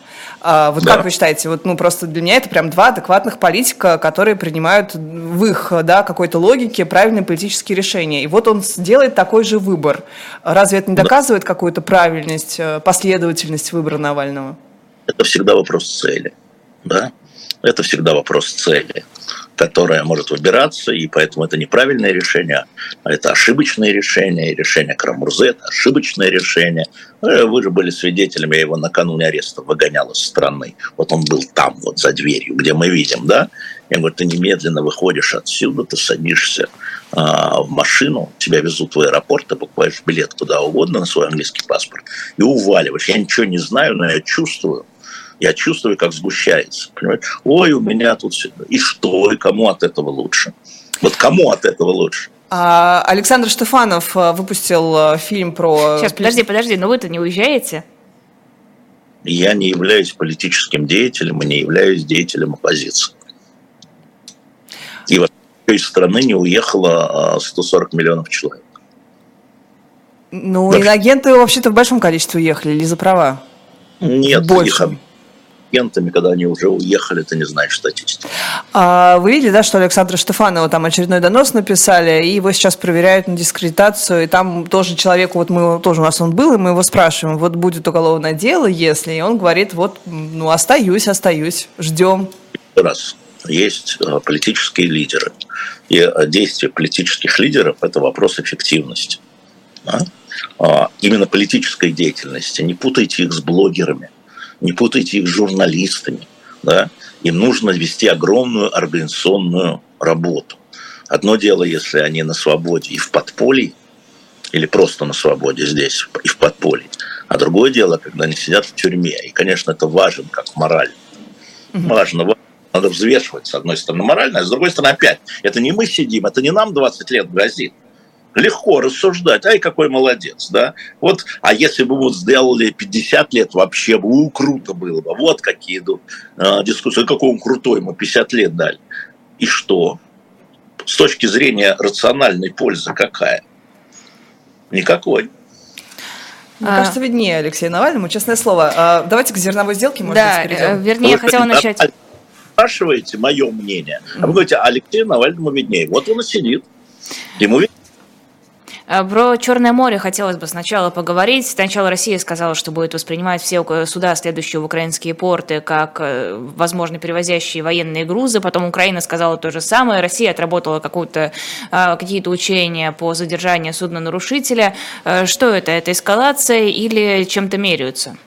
А, вот да. как вы считаете, вот, ну, просто для меня это прям два адекватных политика, которые принимают в их, да, какой-то логике правильные политические решения. И вот он делает такой же выбор. Разве это не доказывает да. какую-то правильность, э, последовательность выбора Навального? Это всегда вопрос цели, да? Это всегда вопрос цели которая может выбираться, и поэтому это неправильное решение, а это ошибочное решение, решение Крамурзе – это ошибочное решение. Э, вы же были свидетелями, я его накануне ареста выгонял из страны. Вот он был там, вот за дверью, где мы видим, да? Я говорю, ты немедленно выходишь отсюда, ты садишься а, в машину, тебя везут в аэропорт, ты покупаешь билет куда угодно на свой английский паспорт и уваливаешь. Я ничего не знаю, но я чувствую, я чувствую, как сгущается. Понимаете? Ой, у меня тут все. И что? И кому от этого лучше? Вот кому от этого лучше? А, Александр Штефанов э, выпустил э, фильм про... Сейчас, подожди, подожди, но вы-то не уезжаете? Я не являюсь политическим деятелем и не являюсь деятелем оппозиции. И вот из страны не уехало 140 а, миллионов человек. Ну, да. иноагенты вообще-то в большом количестве уехали, или за права? Нет, больше. Их, агентами, когда они уже уехали, ты не знаешь статистику. А вы видели, да, что Александра Штефанова там очередной донос написали, и его сейчас проверяют на дискредитацию, и там тоже человеку, вот мы тоже у нас он был, и мы его спрашиваем, вот будет уголовное дело, если, и он говорит, вот, ну, остаюсь, остаюсь, ждем. Раз. Есть э, политические лидеры. И э, действия политических лидеров – это вопрос эффективности. Да? А, именно политической деятельности. Не путайте их с блогерами не путайте их с журналистами. Да? Им нужно вести огромную организационную работу. Одно дело, если они на свободе и в подполье, или просто на свободе здесь и в подполье. А другое дело, когда они сидят в тюрьме. И, конечно, это важно как мораль. Угу. Важно, надо взвешивать, с одной стороны, морально, а с другой стороны, опять, это не мы сидим, это не нам 20 лет грозит легко рассуждать, ай, какой молодец, да. Вот, а если бы вот сделали 50 лет, вообще бы у, круто было бы. Вот какие идут э, дискуссии, какой он крутой, ему 50 лет дали. И что? С точки зрения рациональной пользы какая? Никакой. Мне а... кажется, виднее Алексею Навальному, честное слово. А, давайте к зерновой сделке, может да, быть, перейдем. Э, вернее, я хотела начать... Спрашиваете мое мнение, а вы говорите, Алексею Навальному виднее. Вот он и сидит. Ему виднее. Э, про Черное море хотелось бы сначала поговорить. Сначала Россия сказала, что будет воспринимать все суда, следующие в украинские порты, как, э, возможно, перевозящие военные грузы. Потом Украина сказала то же самое. Россия отработала э, какие-то учения по задержанию судна-нарушителя. Что это? Это эскалация или чем-то меряются?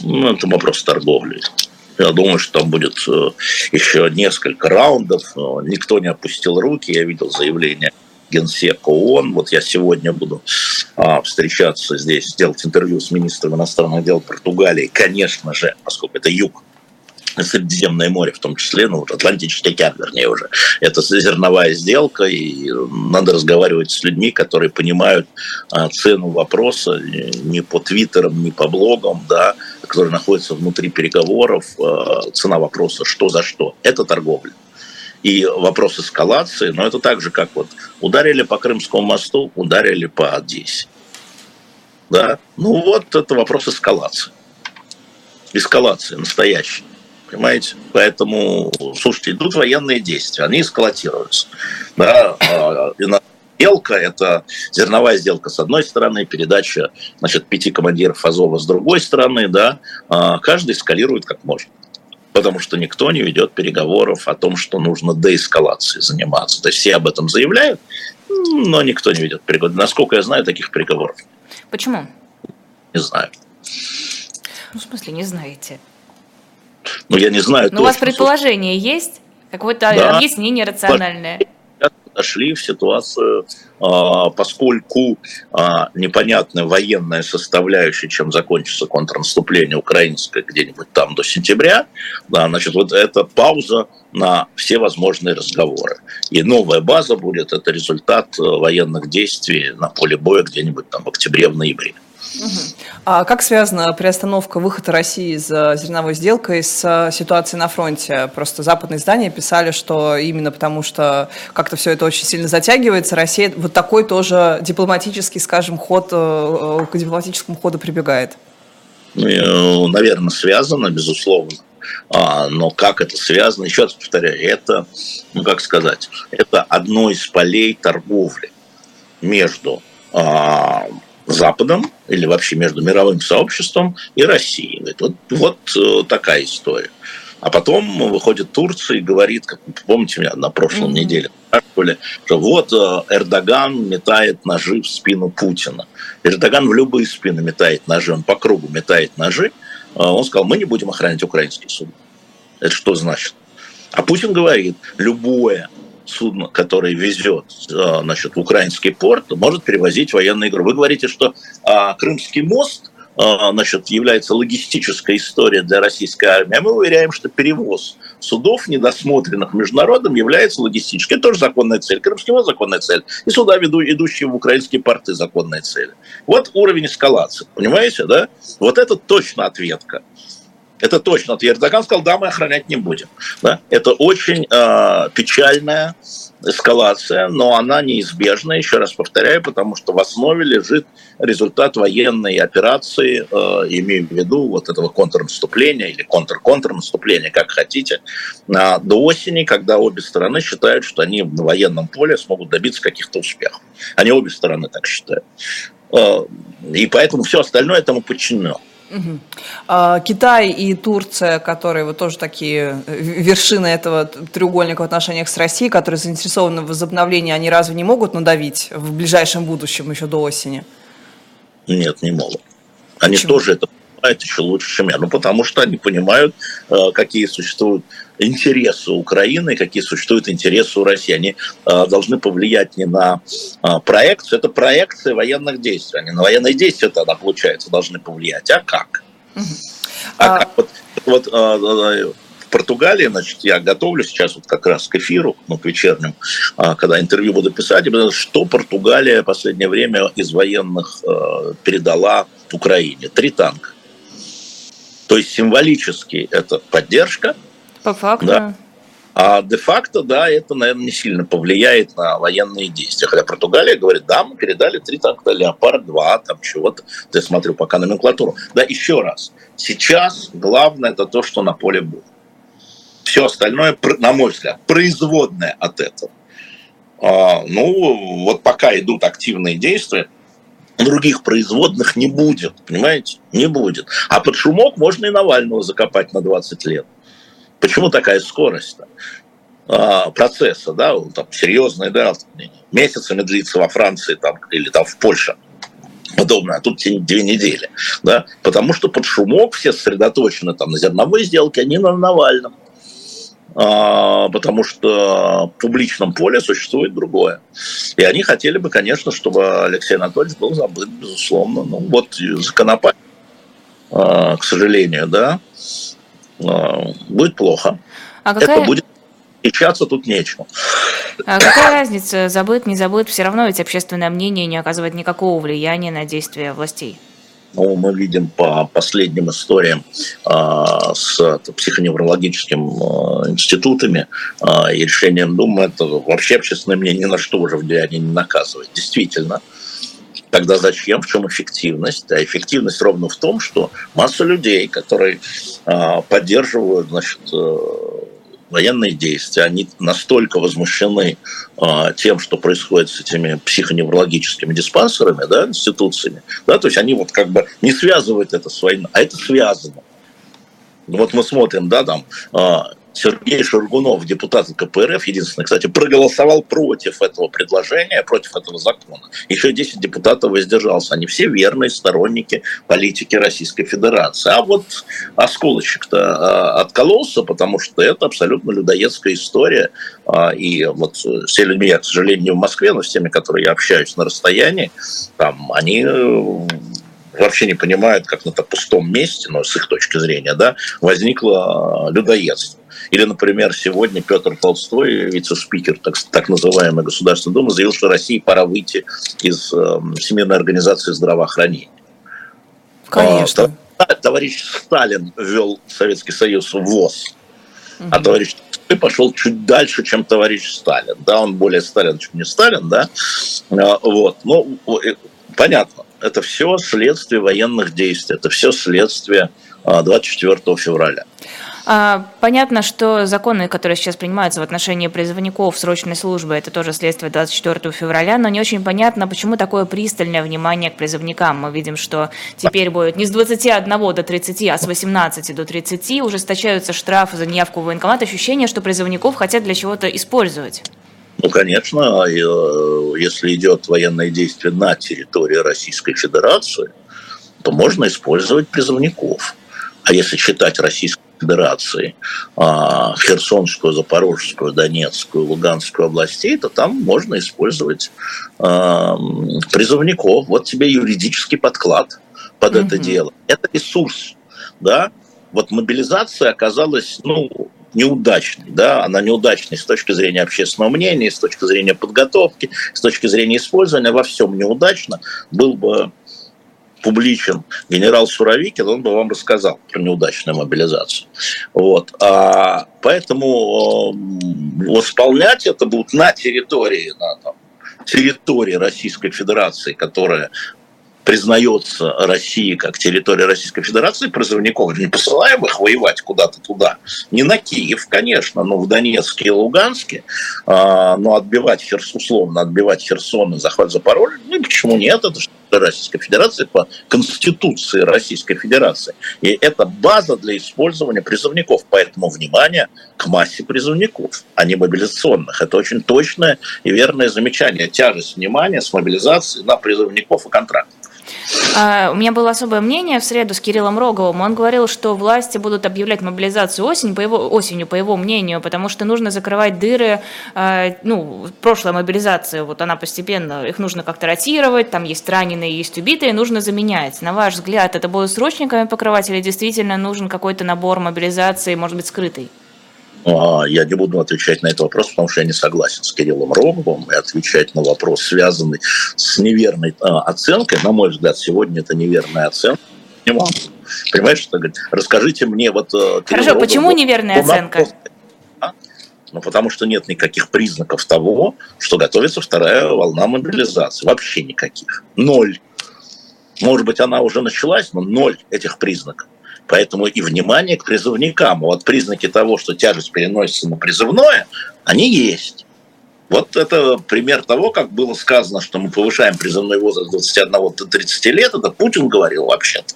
Ну, это вопрос торговли. Я думаю, что там будет еще несколько раундов. Никто не опустил руки. Я видел заявление генсека ООН. Вот я сегодня буду а, встречаться здесь, делать интервью с министром иностранных дел Португалии, конечно же, поскольку это юг, Средиземное море в том числе, ну, Атлантический океан, вернее, уже. Это зерновая сделка, и надо разговаривать с людьми, которые понимают а, цену вопроса не по твиттерам, не по блогам, да, которые находятся внутри переговоров. А, цена вопроса «что за что?» – это торговля. И вопрос эскалации, но это так же, как вот ударили по Крымскому мосту, ударили по Одессе. Да? Ну вот это вопрос эскалации. Эскалации настоящей. Понимаете? Поэтому, слушайте, идут военные действия, они эскалатируются. Да? А, сделка – это зерновая сделка с одной стороны, передача значит, пяти командиров Азова с другой стороны. Да? А, каждый эскалирует как может. Потому что никто не ведет переговоров о том, что нужно деэскалацией заниматься. То есть все об этом заявляют, но никто не ведет переговоров. Насколько я знаю, таких переговоров. Почему? Не знаю. Ну, в смысле, не знаете? Ну, я не знаю. Но у вас предположение есть? Какое-то да. объяснение рациональное? Дошли в ситуацию, а, поскольку а, непонятная военная составляющая, чем закончится контрнаступление украинское где-нибудь там до сентября, значит, вот эта пауза на все возможные разговоры. И новая база будет, это результат э, военных действий на поле боя где-нибудь там в октябре, в ноябре. А как связана приостановка выхода России из зерновой сделкой с ситуацией на фронте? Просто западные издания писали, что именно потому, что как-то все это очень сильно затягивается, Россия вот такой тоже дипломатический, скажем, ход, э, к дипломатическому ходу прибегает. Ну, наверное, связано, безусловно. А, но как это связано, еще раз повторяю, это, ну как сказать, это одно из полей торговли между а, Западом или вообще между мировым сообществом и Россией. Вот, вот э, такая история. А потом выходит Турция и говорит, как помните меня на прошлой mm-hmm. неделе, что вот э, Эрдоган метает ножи в спину Путина. Эрдоган в любые спины метает ножи, он по кругу метает ножи. Э, он сказал, мы не будем охранять украинские суды. Это что значит? А Путин говорит, любое судно, которое везет значит, в украинский порт, может перевозить военные грузы. Вы говорите, что а, Крымский мост значит, является логистической историей для российской армии, а мы уверяем, что перевоз судов, недосмотренных международным, является логистической. Это тоже законная цель. Крымский мост – законная цель. И суда, идущие в украинские порты – законная цель. Вот уровень эскалации. Понимаете, да? Вот это точно ответка. Это точно ответ. Эрдоган сказал, да, мы охранять не будем. Да? Это очень э, печальная эскалация, но она неизбежна, еще раз повторяю, потому что в основе лежит результат военной операции, э, имею в виду вот этого контрнаступления или контр-контрнаступления, как хотите, э, до осени, когда обе стороны считают, что они на военном поле смогут добиться каких-то успехов. Они обе стороны так считают. Э, и поэтому все остальное этому подчинено. Угу. А, Китай и Турция, которые вот тоже такие э, вершины этого треугольника в отношениях с Россией, которые заинтересованы в возобновлении, они разве не могут надавить в ближайшем будущем, еще до осени? Нет, не могут. Они Почему? тоже это понимают еще лучше, чем я. Ну, потому что они понимают, э, какие существуют интересы Украины, какие существуют интересы у России. Они э, должны повлиять не на э, проекцию, это проекция военных действий. Они на военные действия тогда, получается, должны повлиять. А как? А, как? Вот, вот в Португалии, значит, я готовлю сейчас вот как раз к эфиру, ну, к вечерним, когда интервью буду писать, что Португалия в последнее время из военных передала Украине. Три танка. То есть символически это поддержка. По факту. Да. А де-факто, да, это, наверное, не сильно повлияет на военные действия. Хотя Португалия говорит, да, мы передали три танка Леопард-2, там чего-то. Я смотрю пока номенклатуру. Да, еще раз. Сейчас главное это то, что на поле боя. Все остальное, на мой взгляд, производное от этого. А, ну, вот пока идут активные действия, других производных не будет, понимаете? Не будет. А под шумок можно и Навального закопать на 20 лет. Почему такая скорость а, процесса, да, там, серьезный, да, месяцами длится во Франции там, или там в Польше подобное, а тут две недели, да, потому что под шумок все сосредоточены там на зерновой сделке, а не на Навальном. А, потому что в публичном поле существует другое. И они хотели бы, конечно, чтобы Алексей Анатольевич был забыт, безусловно. Ну вот законопатие, к сожалению, да. будет плохо. А какая... Это будет Отличаться тут нечего. А какая разница, забыт, не забыт, все равно ведь общественное мнение не оказывает никакого влияния на действия властей. Ну, мы видим по последним историям э, с психоневрологическими э, институтами э, и решением Думы, это вообще общественное мнение ни на что уже влияние не наказывает. Действительно, Тогда зачем? В чем эффективность? А эффективность ровно в том, что масса людей, которые э, поддерживают значит, э, военные действия, они настолько возмущены э, тем, что происходит с этими психоневрологическими диспансерами, да, институциями, да, то есть они вот как бы не связывают это с войной, а это связано. Вот мы смотрим, да, там э, Сергей Шургунов, депутат КПРФ, единственный, кстати, проголосовал против этого предложения, против этого закона. Еще 10 депутатов воздержался. Они все верные сторонники политики Российской Федерации. А вот осколочек-то а, откололся, потому что это абсолютно людоедская история. А, и вот все люди, я, к сожалению, не в Москве, но с теми, которые я общаюсь на расстоянии, там, они э, вообще не понимают, как на пустом месте, но с их точки зрения, да, возникло людоедство. Или, например, сегодня Петр Толстой, вице-спикер так, так называемой Государственной Думы, заявил, что России пора выйти из э, Всемирной организации здравоохранения. Конечно. А, товарищ Сталин ввел Советский Союз в ВОЗ, угу. а товарищ Толстой пошел чуть дальше, чем товарищ Сталин. Да, он более Сталин, чем не Сталин, да. А, вот. Ну, понятно. Это все следствие военных действий, это все следствие 24 а, февраля. А, понятно, что законы, которые сейчас принимаются в отношении призывников срочной службы, это тоже следствие 24 февраля, но не очень понятно, почему такое пристальное внимание к призывникам. Мы видим, что теперь будет не с 21 до 30, а с 18 до 30 ужесточаются штрафы за неявку в военкомат. Ощущение, что призывников хотят для чего-то использовать. Ну, конечно, э, если идет военное действие на территории Российской Федерации, то можно использовать призывников. А если считать Российскую Федерации, а, Херсонскую, Запорожскую, Донецкую, Луганскую областей, то там можно использовать а, призывников. Вот тебе юридический подклад под mm-hmm. это дело. Это ресурс, да. Вот мобилизация оказалась, ну, неудачной, да, она неудачной с точки зрения общественного мнения, с точки зрения подготовки, с точки зрения использования, во всем неудачно. Был бы публичен генерал Суровикин, он бы вам рассказал про неудачную мобилизацию. Вот. А, поэтому э, восполнять это будут на территории, на там, территории Российской Федерации, которая признается России как территория Российской Федерации, призывников, не посылаем их воевать куда-то туда. Не на Киев, конечно, но в Донецке и Луганске, а, но отбивать условно отбивать Херсон и захват Запорожья, ну почему нет, это же Российской Федерации по Конституции Российской Федерации. И это база для использования призывников. Поэтому внимание к массе призывников, а не мобилизационных. Это очень точное и верное замечание. Тяжесть внимания с мобилизацией на призывников и контрактов. А, у меня было особое мнение в среду с Кириллом Роговым. Он говорил, что власти будут объявлять мобилизацию осень, по его, осенью, по его мнению, потому что нужно закрывать дыры, а, ну, прошлая мобилизация, вот она постепенно, их нужно как-то ротировать, там есть раненые, есть убитые, нужно заменять. На ваш взгляд, это будет срочниками покрывать или действительно нужен какой-то набор мобилизации, может быть, скрытый? А, я не буду отвечать на этот вопрос, потому что я не согласен с Кириллом Роговым и отвечать на вопрос, связанный с неверной а, оценкой. На мой взгляд, сегодня это неверная оценка. Понимаешь, что говорит? Расскажите мне вот... Э, Хорошо, Рогов, почему неверная оценка? Ну, потому что нет никаких признаков того, что готовится вторая волна мобилизации. Вообще никаких. Ноль. Может быть, она уже началась, но ноль этих признаков. Поэтому и внимание к призывникам. Вот признаки того, что тяжесть переносится на призывное, они есть. Вот это пример того, как было сказано, что мы повышаем призывной возраст с 21 до 30 лет. Это Путин говорил вообще-то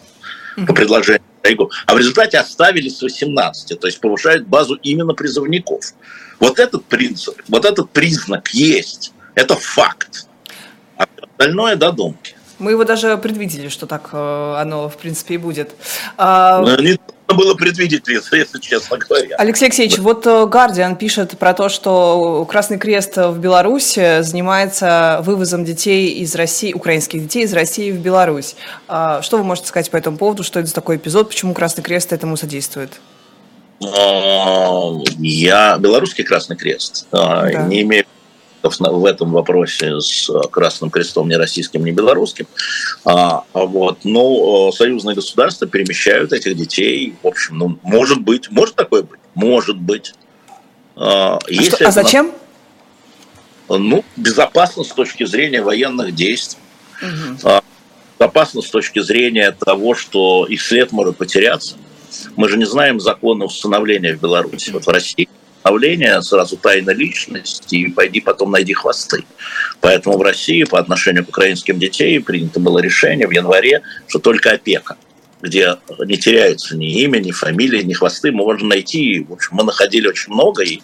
по предложению Шойгу. А в результате оставили с 18, то есть повышают базу именно призывников. Вот этот принцип, вот этот признак есть. Это факт. А остальное додумки. Мы его даже предвидели, что так э, оно, в принципе, и будет. А... Ну, не было предвидеть, если честно говоря. Алексей Алексеевич, да. вот Гардиан пишет про то, что Красный Крест в Беларуси занимается вывозом детей из России, украинских детей из России в Беларусь. А что вы можете сказать по этому поводу? Что это за такой эпизод? Почему Красный Крест этому содействует? Я белорусский Красный Крест. Да. Не имею в этом вопросе с Красным Крестом ни российским, ни белорусским. А, вот. Но союзные государства перемещают этих детей. В общем, ну, может быть, может такое быть? Может быть. А, что, а зачем? Ну, безопасно с точки зрения военных действий. Угу. Безопасно с точки зрения того, что их след может потеряться. Мы же не знаем закона установления в Беларуси. Вот в России установление сразу тайна личности, и пойди потом найди хвосты. Поэтому в России по отношению к украинским детям принято было решение в январе, что только опека – где не теряется ни имя, ни фамилия, ни хвосты, можно найти. В общем, мы находили очень много, и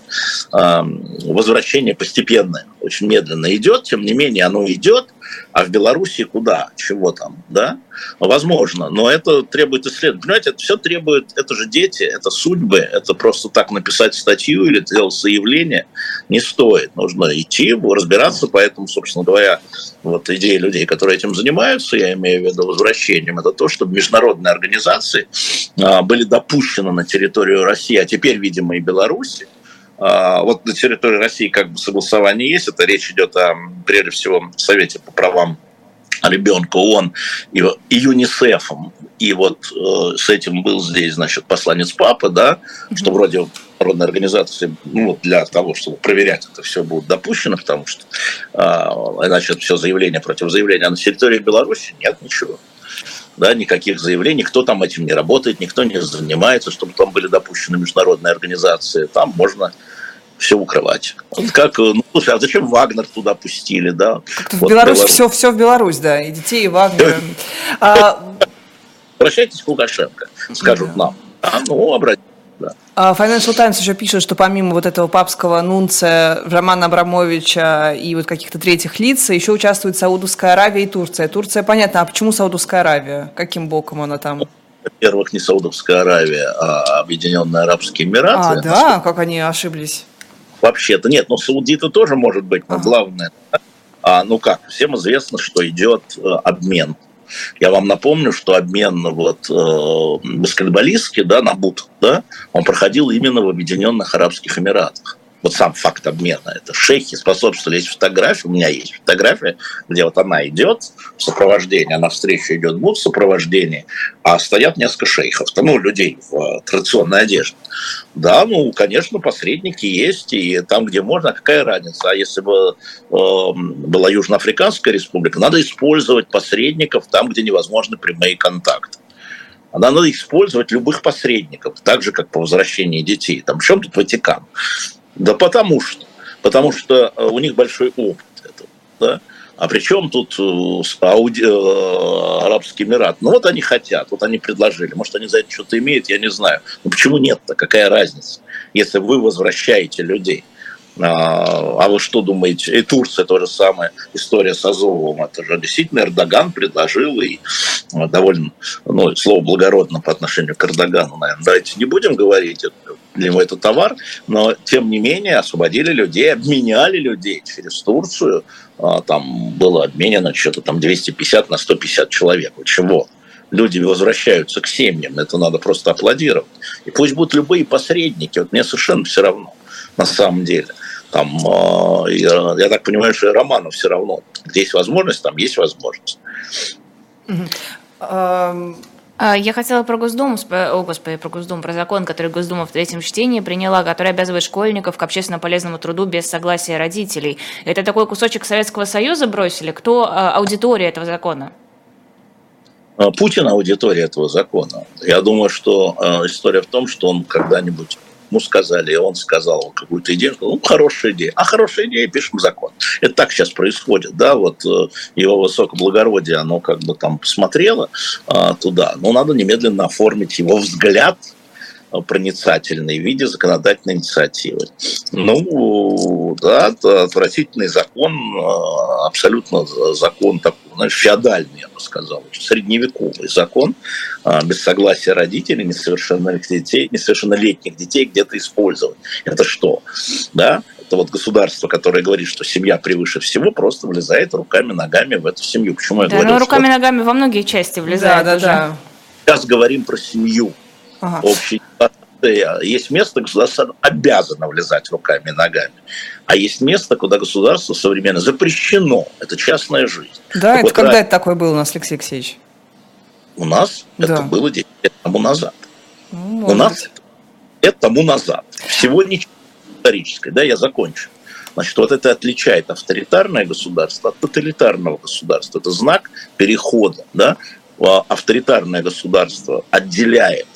э, возвращение постепенное, очень медленно идет, тем не менее оно идет, а в Беларуси куда, чего там, да? Возможно, но это требует исследования. Понимаете, это все требует, это же дети, это судьбы, это просто так написать статью или сделать заявление не стоит. Нужно идти, разбираться, поэтому, собственно говоря, вот идея людей, которые этим занимаются, я имею в виду возвращением, это то, чтобы международные организации а, были допущены на территорию России, а теперь, видимо, и Беларуси, вот на территории России как бы согласование есть, это речь идет о, прежде всего, Совете по правам ребенка ООН и, и ЮНИСЕФом. И вот э, с этим был здесь, значит, посланец папы, да, mm-hmm. что вроде народной организации, ну, для того, чтобы проверять это все будет допущено, потому что э, иначе это все заявление против заявления. А на территории Беларуси нет ничего. Да, никаких заявлений, кто там этим не работает, никто не занимается, чтобы там были допущены международные организации. Там можно все укрывать. Вот как, ну, слушай, а зачем Вагнер туда пустили, да? В вот Беларусь, Беларусь. Все, все в Беларусь, да, и детей, и Вагнера. <laughs> А, Обращайтесь к Лукашенко, скажут нам. А, ну, обратитесь. Да. А Financial Times еще пишет, что помимо вот этого папского нунца Романа Абрамовича и вот каких-то третьих лиц, еще участвует Саудовская Аравия и Турция. Турция, понятно, а почему Саудовская Аравия? Каким боком она там? Во-первых, не Саудовская Аравия, а Объединенные Арабские Эмираты. А, да? Как они ошиблись? Вообще-то нет, но саудиты тоже может быть, но ага. главное, а, ну как, всем известно, что идет э, обмен. Я вам напомню, что обмен вот э, баскетболистский, да, на бут, да, он проходил именно в Объединенных Арабских Эмиратах вот сам факт обмена. Это шейхи способствовали. Есть фотография, у меня есть фотография, где вот она идет в сопровождении, она встречу идет бут в сопровождении, а стоят несколько шейхов, ну, людей в э, традиционной одежде. Да, ну, конечно, посредники есть, и там, где можно, какая разница? А если бы э, была Южноафриканская республика, надо использовать посредников там, где невозможны прямые контакты. Надо использовать любых посредников, так же, как по возвращении детей. Там в чем тут Ватикан? Да потому что. Потому что э, у них большой опыт этого. Да? А при чем тут э, Ауди, э, Арабский Эмират? Ну вот они хотят, вот они предложили. Может, они за это что-то имеют, я не знаю. Но почему нет-то? Какая разница, если вы возвращаете людей? А, а вы что думаете? И Турция тоже самая история с Азовом. Это же действительно Эрдоган предложил и довольно, ну, слово благородно по отношению к Эрдогану, наверное. Давайте не будем говорить, для него это товар, но тем не менее освободили людей, обменяли людей через Турцию. А, там было обменено что-то там 250 на 150 человек. Чего? Люди возвращаются к семьям, это надо просто аплодировать. И пусть будут любые посредники, вот мне совершенно все равно на самом деле. Там, а, я, я так понимаю, что и Романов все равно. Где есть возможность, там есть возможность. А, я хотела про Госдуму, о, господи, про Госдуму, про закон, который Госдума в третьем чтении приняла, который обязывает школьников к общественно полезному труду без согласия родителей. Это такой кусочек Советского Союза бросили? Кто а, аудитория этого закона? Путин аудитория этого закона. Я думаю, что история в том, что он когда-нибудь ему сказали, и он сказал какую-то идею, ну, хорошая идея. А хорошая идея, пишем закон. Это так сейчас происходит, да, вот э, его высокоблагородие, оно как бы там посмотрело а, туда, но надо немедленно оформить его взгляд проницательный в виде законодательной инициативы. Ну, да, отвратительный закон, э, абсолютно закон такой, знаешь, феодальный, я бы сказал, средневековый закон, э, без согласия родителей несовершеннолетних детей, несовершеннолетних детей где-то использовать. Это что? Да? Это вот государство, которое говорит, что семья превыше всего, просто влезает руками, ногами в эту семью. Почему я да, говорю? Ну, руками, что... ногами во многие части влезает. Да, да, да. Сейчас говорим про семью. Ага. Общий есть место, государство обязано влезать руками и ногами. А есть место, куда государство современно запрещено. Это частная жизнь. Да, так это вот когда раз... это такое было у нас, Алексей Алексеевич? У нас да. это было 10 лет тому назад. Ну, у нас быть. это тому назад. Всего ничего историческое. Да, я закончу. Значит, вот это отличает авторитарное государство от тоталитарного государства. Это знак перехода. Да? Авторитарное государство отделяет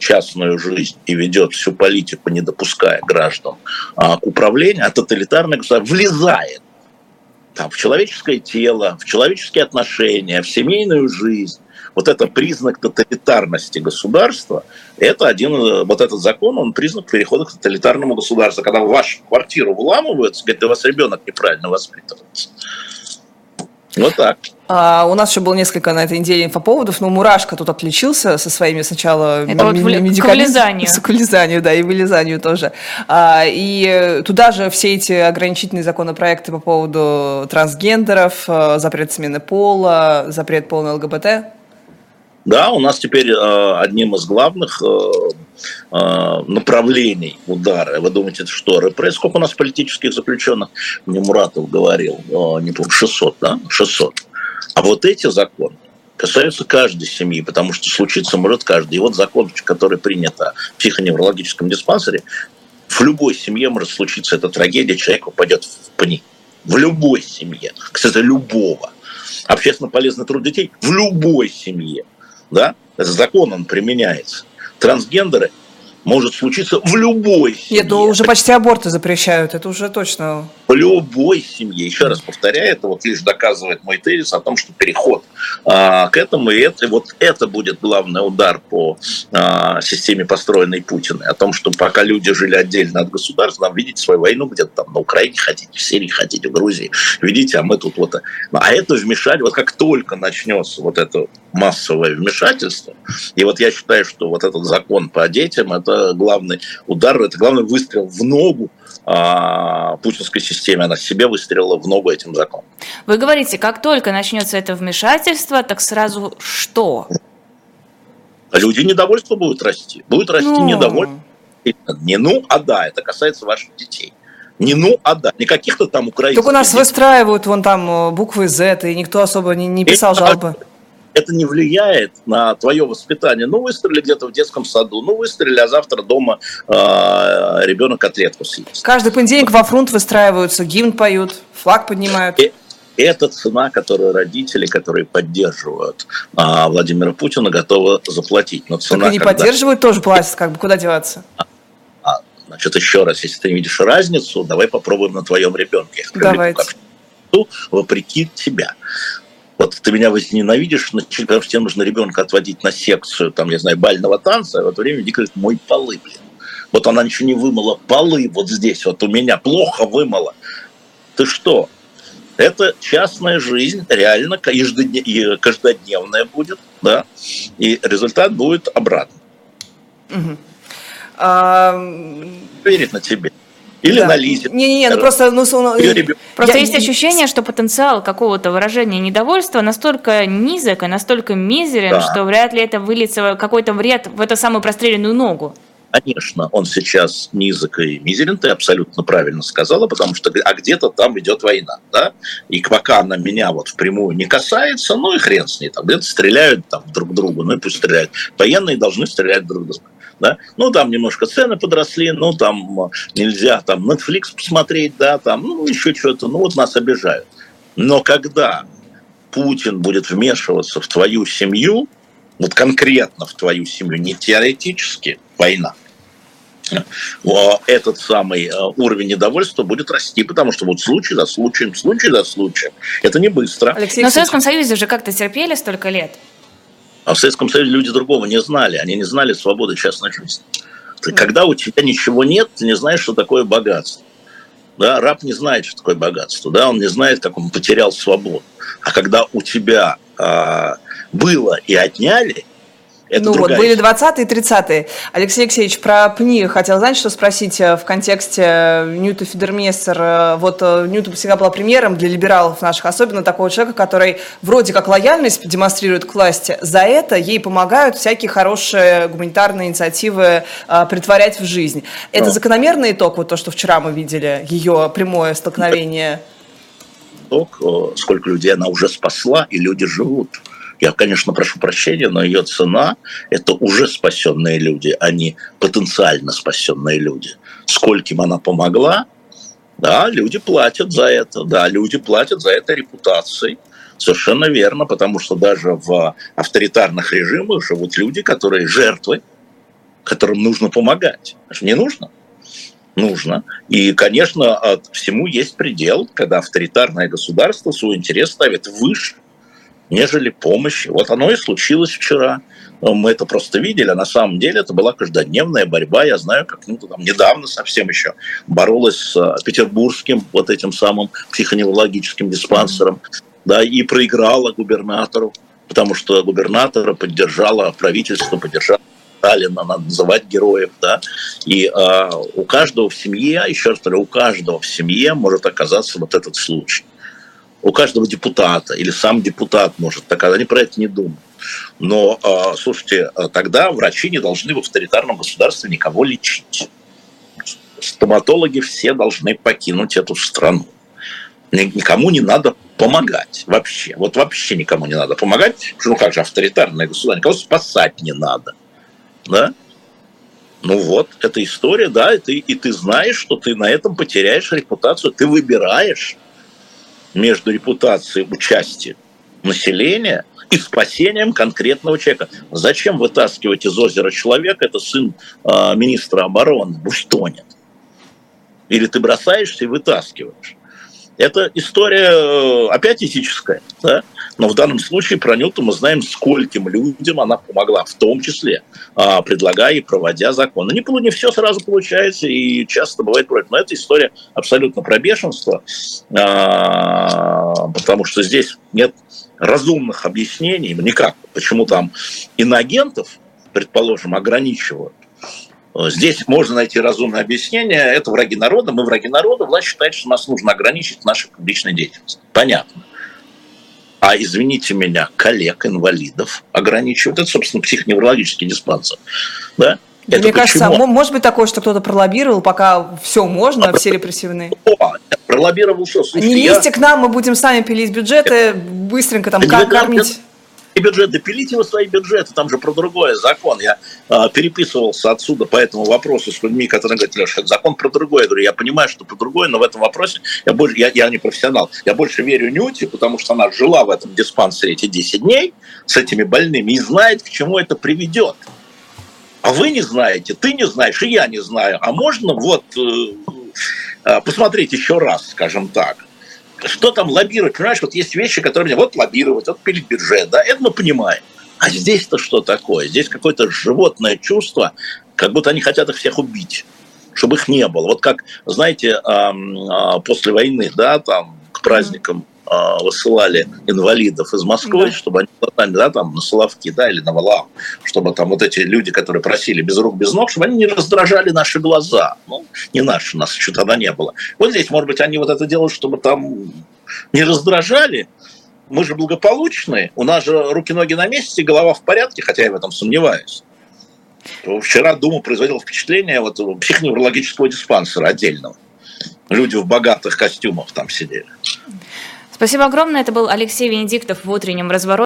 частную жизнь и ведет всю политику, не допуская граждан а, к управлению, а тоталитарное государство влезает там, в человеческое тело, в человеческие отношения, в семейную жизнь, вот это признак тоталитарности государства, это один, э, вот этот закон, он признак перехода к тоталитарному государству. Когда в вашу квартиру вламываются, говорят, у вас ребенок неправильно воспитывается. Вот так. А, у нас еще было несколько на этой неделе инфоповодов, но Мурашка тут отличился со своими сначала Это вот медикаментами. К вылезанию, да, и вылезанию тоже. А, и туда же все эти ограничительные законопроекты по поводу трансгендеров, э, запрет смены пола, запрет полной ЛГБТ. Да, у нас теперь э, одним из главных э, э, направлений удара, вы думаете, это что, репресс? Сколько у нас политических заключенных? Мне Муратов говорил, э, не помню, 600, да? 600. А вот эти законы касаются каждой семьи, потому что случиться может каждый. И вот закон, который принят о психоневрологическом диспансере, в любой семье может случиться эта трагедия, человек упадет в пни. В любой семье. Кстати, любого. Общественно полезный труд детей в любой семье да, это закон, он применяется. Трансгендеры может случиться в любой семье. Нет, ну уже почти аборты запрещают, это уже точно. В любой семье. Еще раз повторяю, это вот лишь доказывает мой тезис о том, что переход а, к этому, и это, вот это будет главный удар по а, системе, построенной Путиной, о том, что пока люди жили отдельно от государства, нам видите свою войну где-то там на Украине хотите, в Сирии хотите, в Грузии, видите, а мы тут вот... А это вмешать, вот как только начнется вот это массовое вмешательство, и вот я считаю, что вот этот закон по детям, это главный удар, это главный выстрел в ногу а, путинской системе. Она себе выстрелила в ногу этим законом. Вы говорите, как только начнется это вмешательство, так сразу что? Люди недовольство будут расти. Будет расти ну... недовольство. Не ну, а да, это касается ваших детей. Не ну, а да. Не каких-то там украинцев. Только у нас детей. выстраивают вон там э, буквы Z, и никто особо не, не писал жалобы это не влияет на твое воспитание. Ну, выстрелили где-то в детском саду, ну, выстрелили, а завтра дома э, ребенок котлетку съест. Каждый понедельник во фронт выстраиваются, гимн поют, флаг поднимают. И это цена, которую родители, которые поддерживают а, Владимира Путина, готовы заплатить. Но цена, так они когда... поддерживают, тоже платят, как бы куда деваться? А, а, значит, еще раз, если ты не видишь разницу, давай попробуем на твоем ребенке. Давайте. Вопреки тебя. Вот ты меня возненавидишь, потому что тебе нужно ребенка отводить на секцию, там, я знаю, бального танца, а в это время Вика говорит, мой полы, блин. Вот она ничего не вымыла, полы вот здесь вот у меня плохо вымыла. Ты что? Это частная жизнь, реально каждодневная будет, да, и результат будет обратный. Угу. А... Верить на тебе. Или да. на лизе. Не-не-не, ну просто... Ну, ну, просто я, есть ощущение, что потенциал какого-то выражения недовольства настолько низок и настолько мизерен, да. что вряд ли это выльется какой-то вред в эту самую простреленную ногу. Конечно, он сейчас низок и мизерен, ты абсолютно правильно сказала, потому что а где-то там идет война, да, и пока она меня вот впрямую не касается, ну и хрен с ней, там где-то стреляют там друг другу, ну и пусть стреляют. Военные должны стрелять друг друга да, ну, там немножко цены подросли, ну, там э, нельзя там Netflix посмотреть, да, там, ну, еще что-то, ну, вот нас обижают. Но когда Путин будет вмешиваться в твою семью, вот конкретно в твою семью, не теоретически война, этот самый э, уровень недовольства будет расти, потому что вот случай за случаем, случай за случаем. Это не быстро. Алексей, Но в Советском Союзе же как-то терпели столько лет. А в Советском Союзе люди другого не знали. Они не знали свободы частной жизни. Когда у тебя ничего нет, ты не знаешь, что такое богатство. Да, раб не знает, что такое богатство. Да, он не знает, как он потерял свободу. А когда у тебя а, было и отняли, Это ну вот, были 20-е и 30-е. Алексей Алексеевич, про ПНИ хотел, знать, что спросить э, в контексте э, Ньюта Фидермессер. Э, вот Ньюта всегда была примером для либералов наших, особенно такого человека, который вроде как лояльность демонстрирует к власти. За это ей помогают всякие хорошие гуманитарные инициативы а, притворять в жизнь. Это Но. закономерный итог, вот то, что вчера мы видели, ее прямое столкновение? Итог, сколько людей она уже спасла, и люди живут. Я, конечно, прошу прощения, но ее цена – это уже спасенные люди, а не потенциально спасенные люди. Скольким она помогла, да, люди платят за это, да, люди платят за это репутацией. Совершенно верно, потому что даже в авторитарных режимах живут люди, которые жертвы, которым нужно помогать. Не нужно? Нужно. И, конечно, всему есть предел, когда авторитарное государство свой интерес ставит выше нежели помощи. Вот оно и случилось вчера. Мы это просто видели, а на самом деле это была каждодневная борьба. Я знаю, как ну, там, недавно совсем еще боролась с э, петербургским вот этим самым психоневрологическим диспансером, да, и проиграла губернатору, потому что губернатора поддержала правительство, поддержала Сталина, надо называть героев, да, и э, у каждого в семье, еще раз говорю, у каждого в семье может оказаться вот этот случай у каждого депутата, или сам депутат может, так они про это не думают. Но, а, слушайте, а тогда врачи не должны в авторитарном государстве никого лечить. Стоматологи все должны покинуть эту страну. Никому не надо помогать вообще. Вот вообще никому не надо помогать. Ну как же авторитарное государство, никого спасать не надо. Да? Ну вот, эта история, да, и ты, и ты знаешь, что ты на этом потеряешь репутацию, ты выбираешь между репутацией участия населения и спасением конкретного человека. Зачем вытаскивать из озера человека, это сын э, министра обороны, пусть тонет. Или ты бросаешься и вытаскиваешь. Это история э, опять этическая, да? но в данном случае про Нюту мы знаем, скольким людям она помогла, в том числе а, предлагая и проводя законы. Не, не все сразу получается, и часто бывает против. Но эта история абсолютно про бешенство, а, потому что здесь нет разумных объяснений, никак, почему там иноагентов, предположим, ограничивают. Здесь можно найти разумное объяснение. Это враги народа, мы враги народа. Власть считает, что нас нужно ограничить в нашей публичной деятельности. Понятно а, извините меня, коллег, инвалидов ограничивают. Это, собственно, психоневрологический диспансер. Да? Это Мне почему? кажется, может быть такое, что кто-то пролоббировал, пока все можно, а все репрессивные. <laughs> О, пролоббировал что? Слушайте, Не лезьте я... к нам, мы будем сами пилить бюджеты, быстренько там как кормить бюджеты, пилите вы свои бюджеты, там же про другое закон. Я э, переписывался отсюда по этому вопросу с людьми, которые говорят, Леша, закон про другое. Я говорю, я понимаю, что про другое, но в этом вопросе я, больше, я, я не профессионал. Я больше верю Нюте, потому что она жила в этом диспансере эти 10 дней с этими больными и знает, к чему это приведет. А вы не знаете, ты не знаешь, и я не знаю. А можно вот э, э, посмотреть еще раз, скажем так что там лоббировать, понимаешь, вот есть вещи, которые мне, вот лоббировать, вот пилить бюджет, да, это мы понимаем. А здесь-то что такое? Здесь какое-то животное чувство, как будто они хотят их всех убить, чтобы их не было. Вот как, знаете, а, после войны, да, там к праздникам высылали инвалидов из Москвы, да. чтобы они да, там на Соловки, да, или на Валам, чтобы там вот эти люди, которые просили без рук, без ног, чтобы они не раздражали наши глаза. Ну, не наши, нас что тогда не было. Вот здесь, может быть, они вот это делают, чтобы там не раздражали, мы же благополучные, у нас же руки-ноги на месте, голова в порядке, хотя я в этом сомневаюсь. Вчера Дума производила впечатление вот психоневрологического диспансера отдельного. Люди в богатых костюмах там сидели. Спасибо огромное. Это был Алексей Венедиктов в утреннем развороте.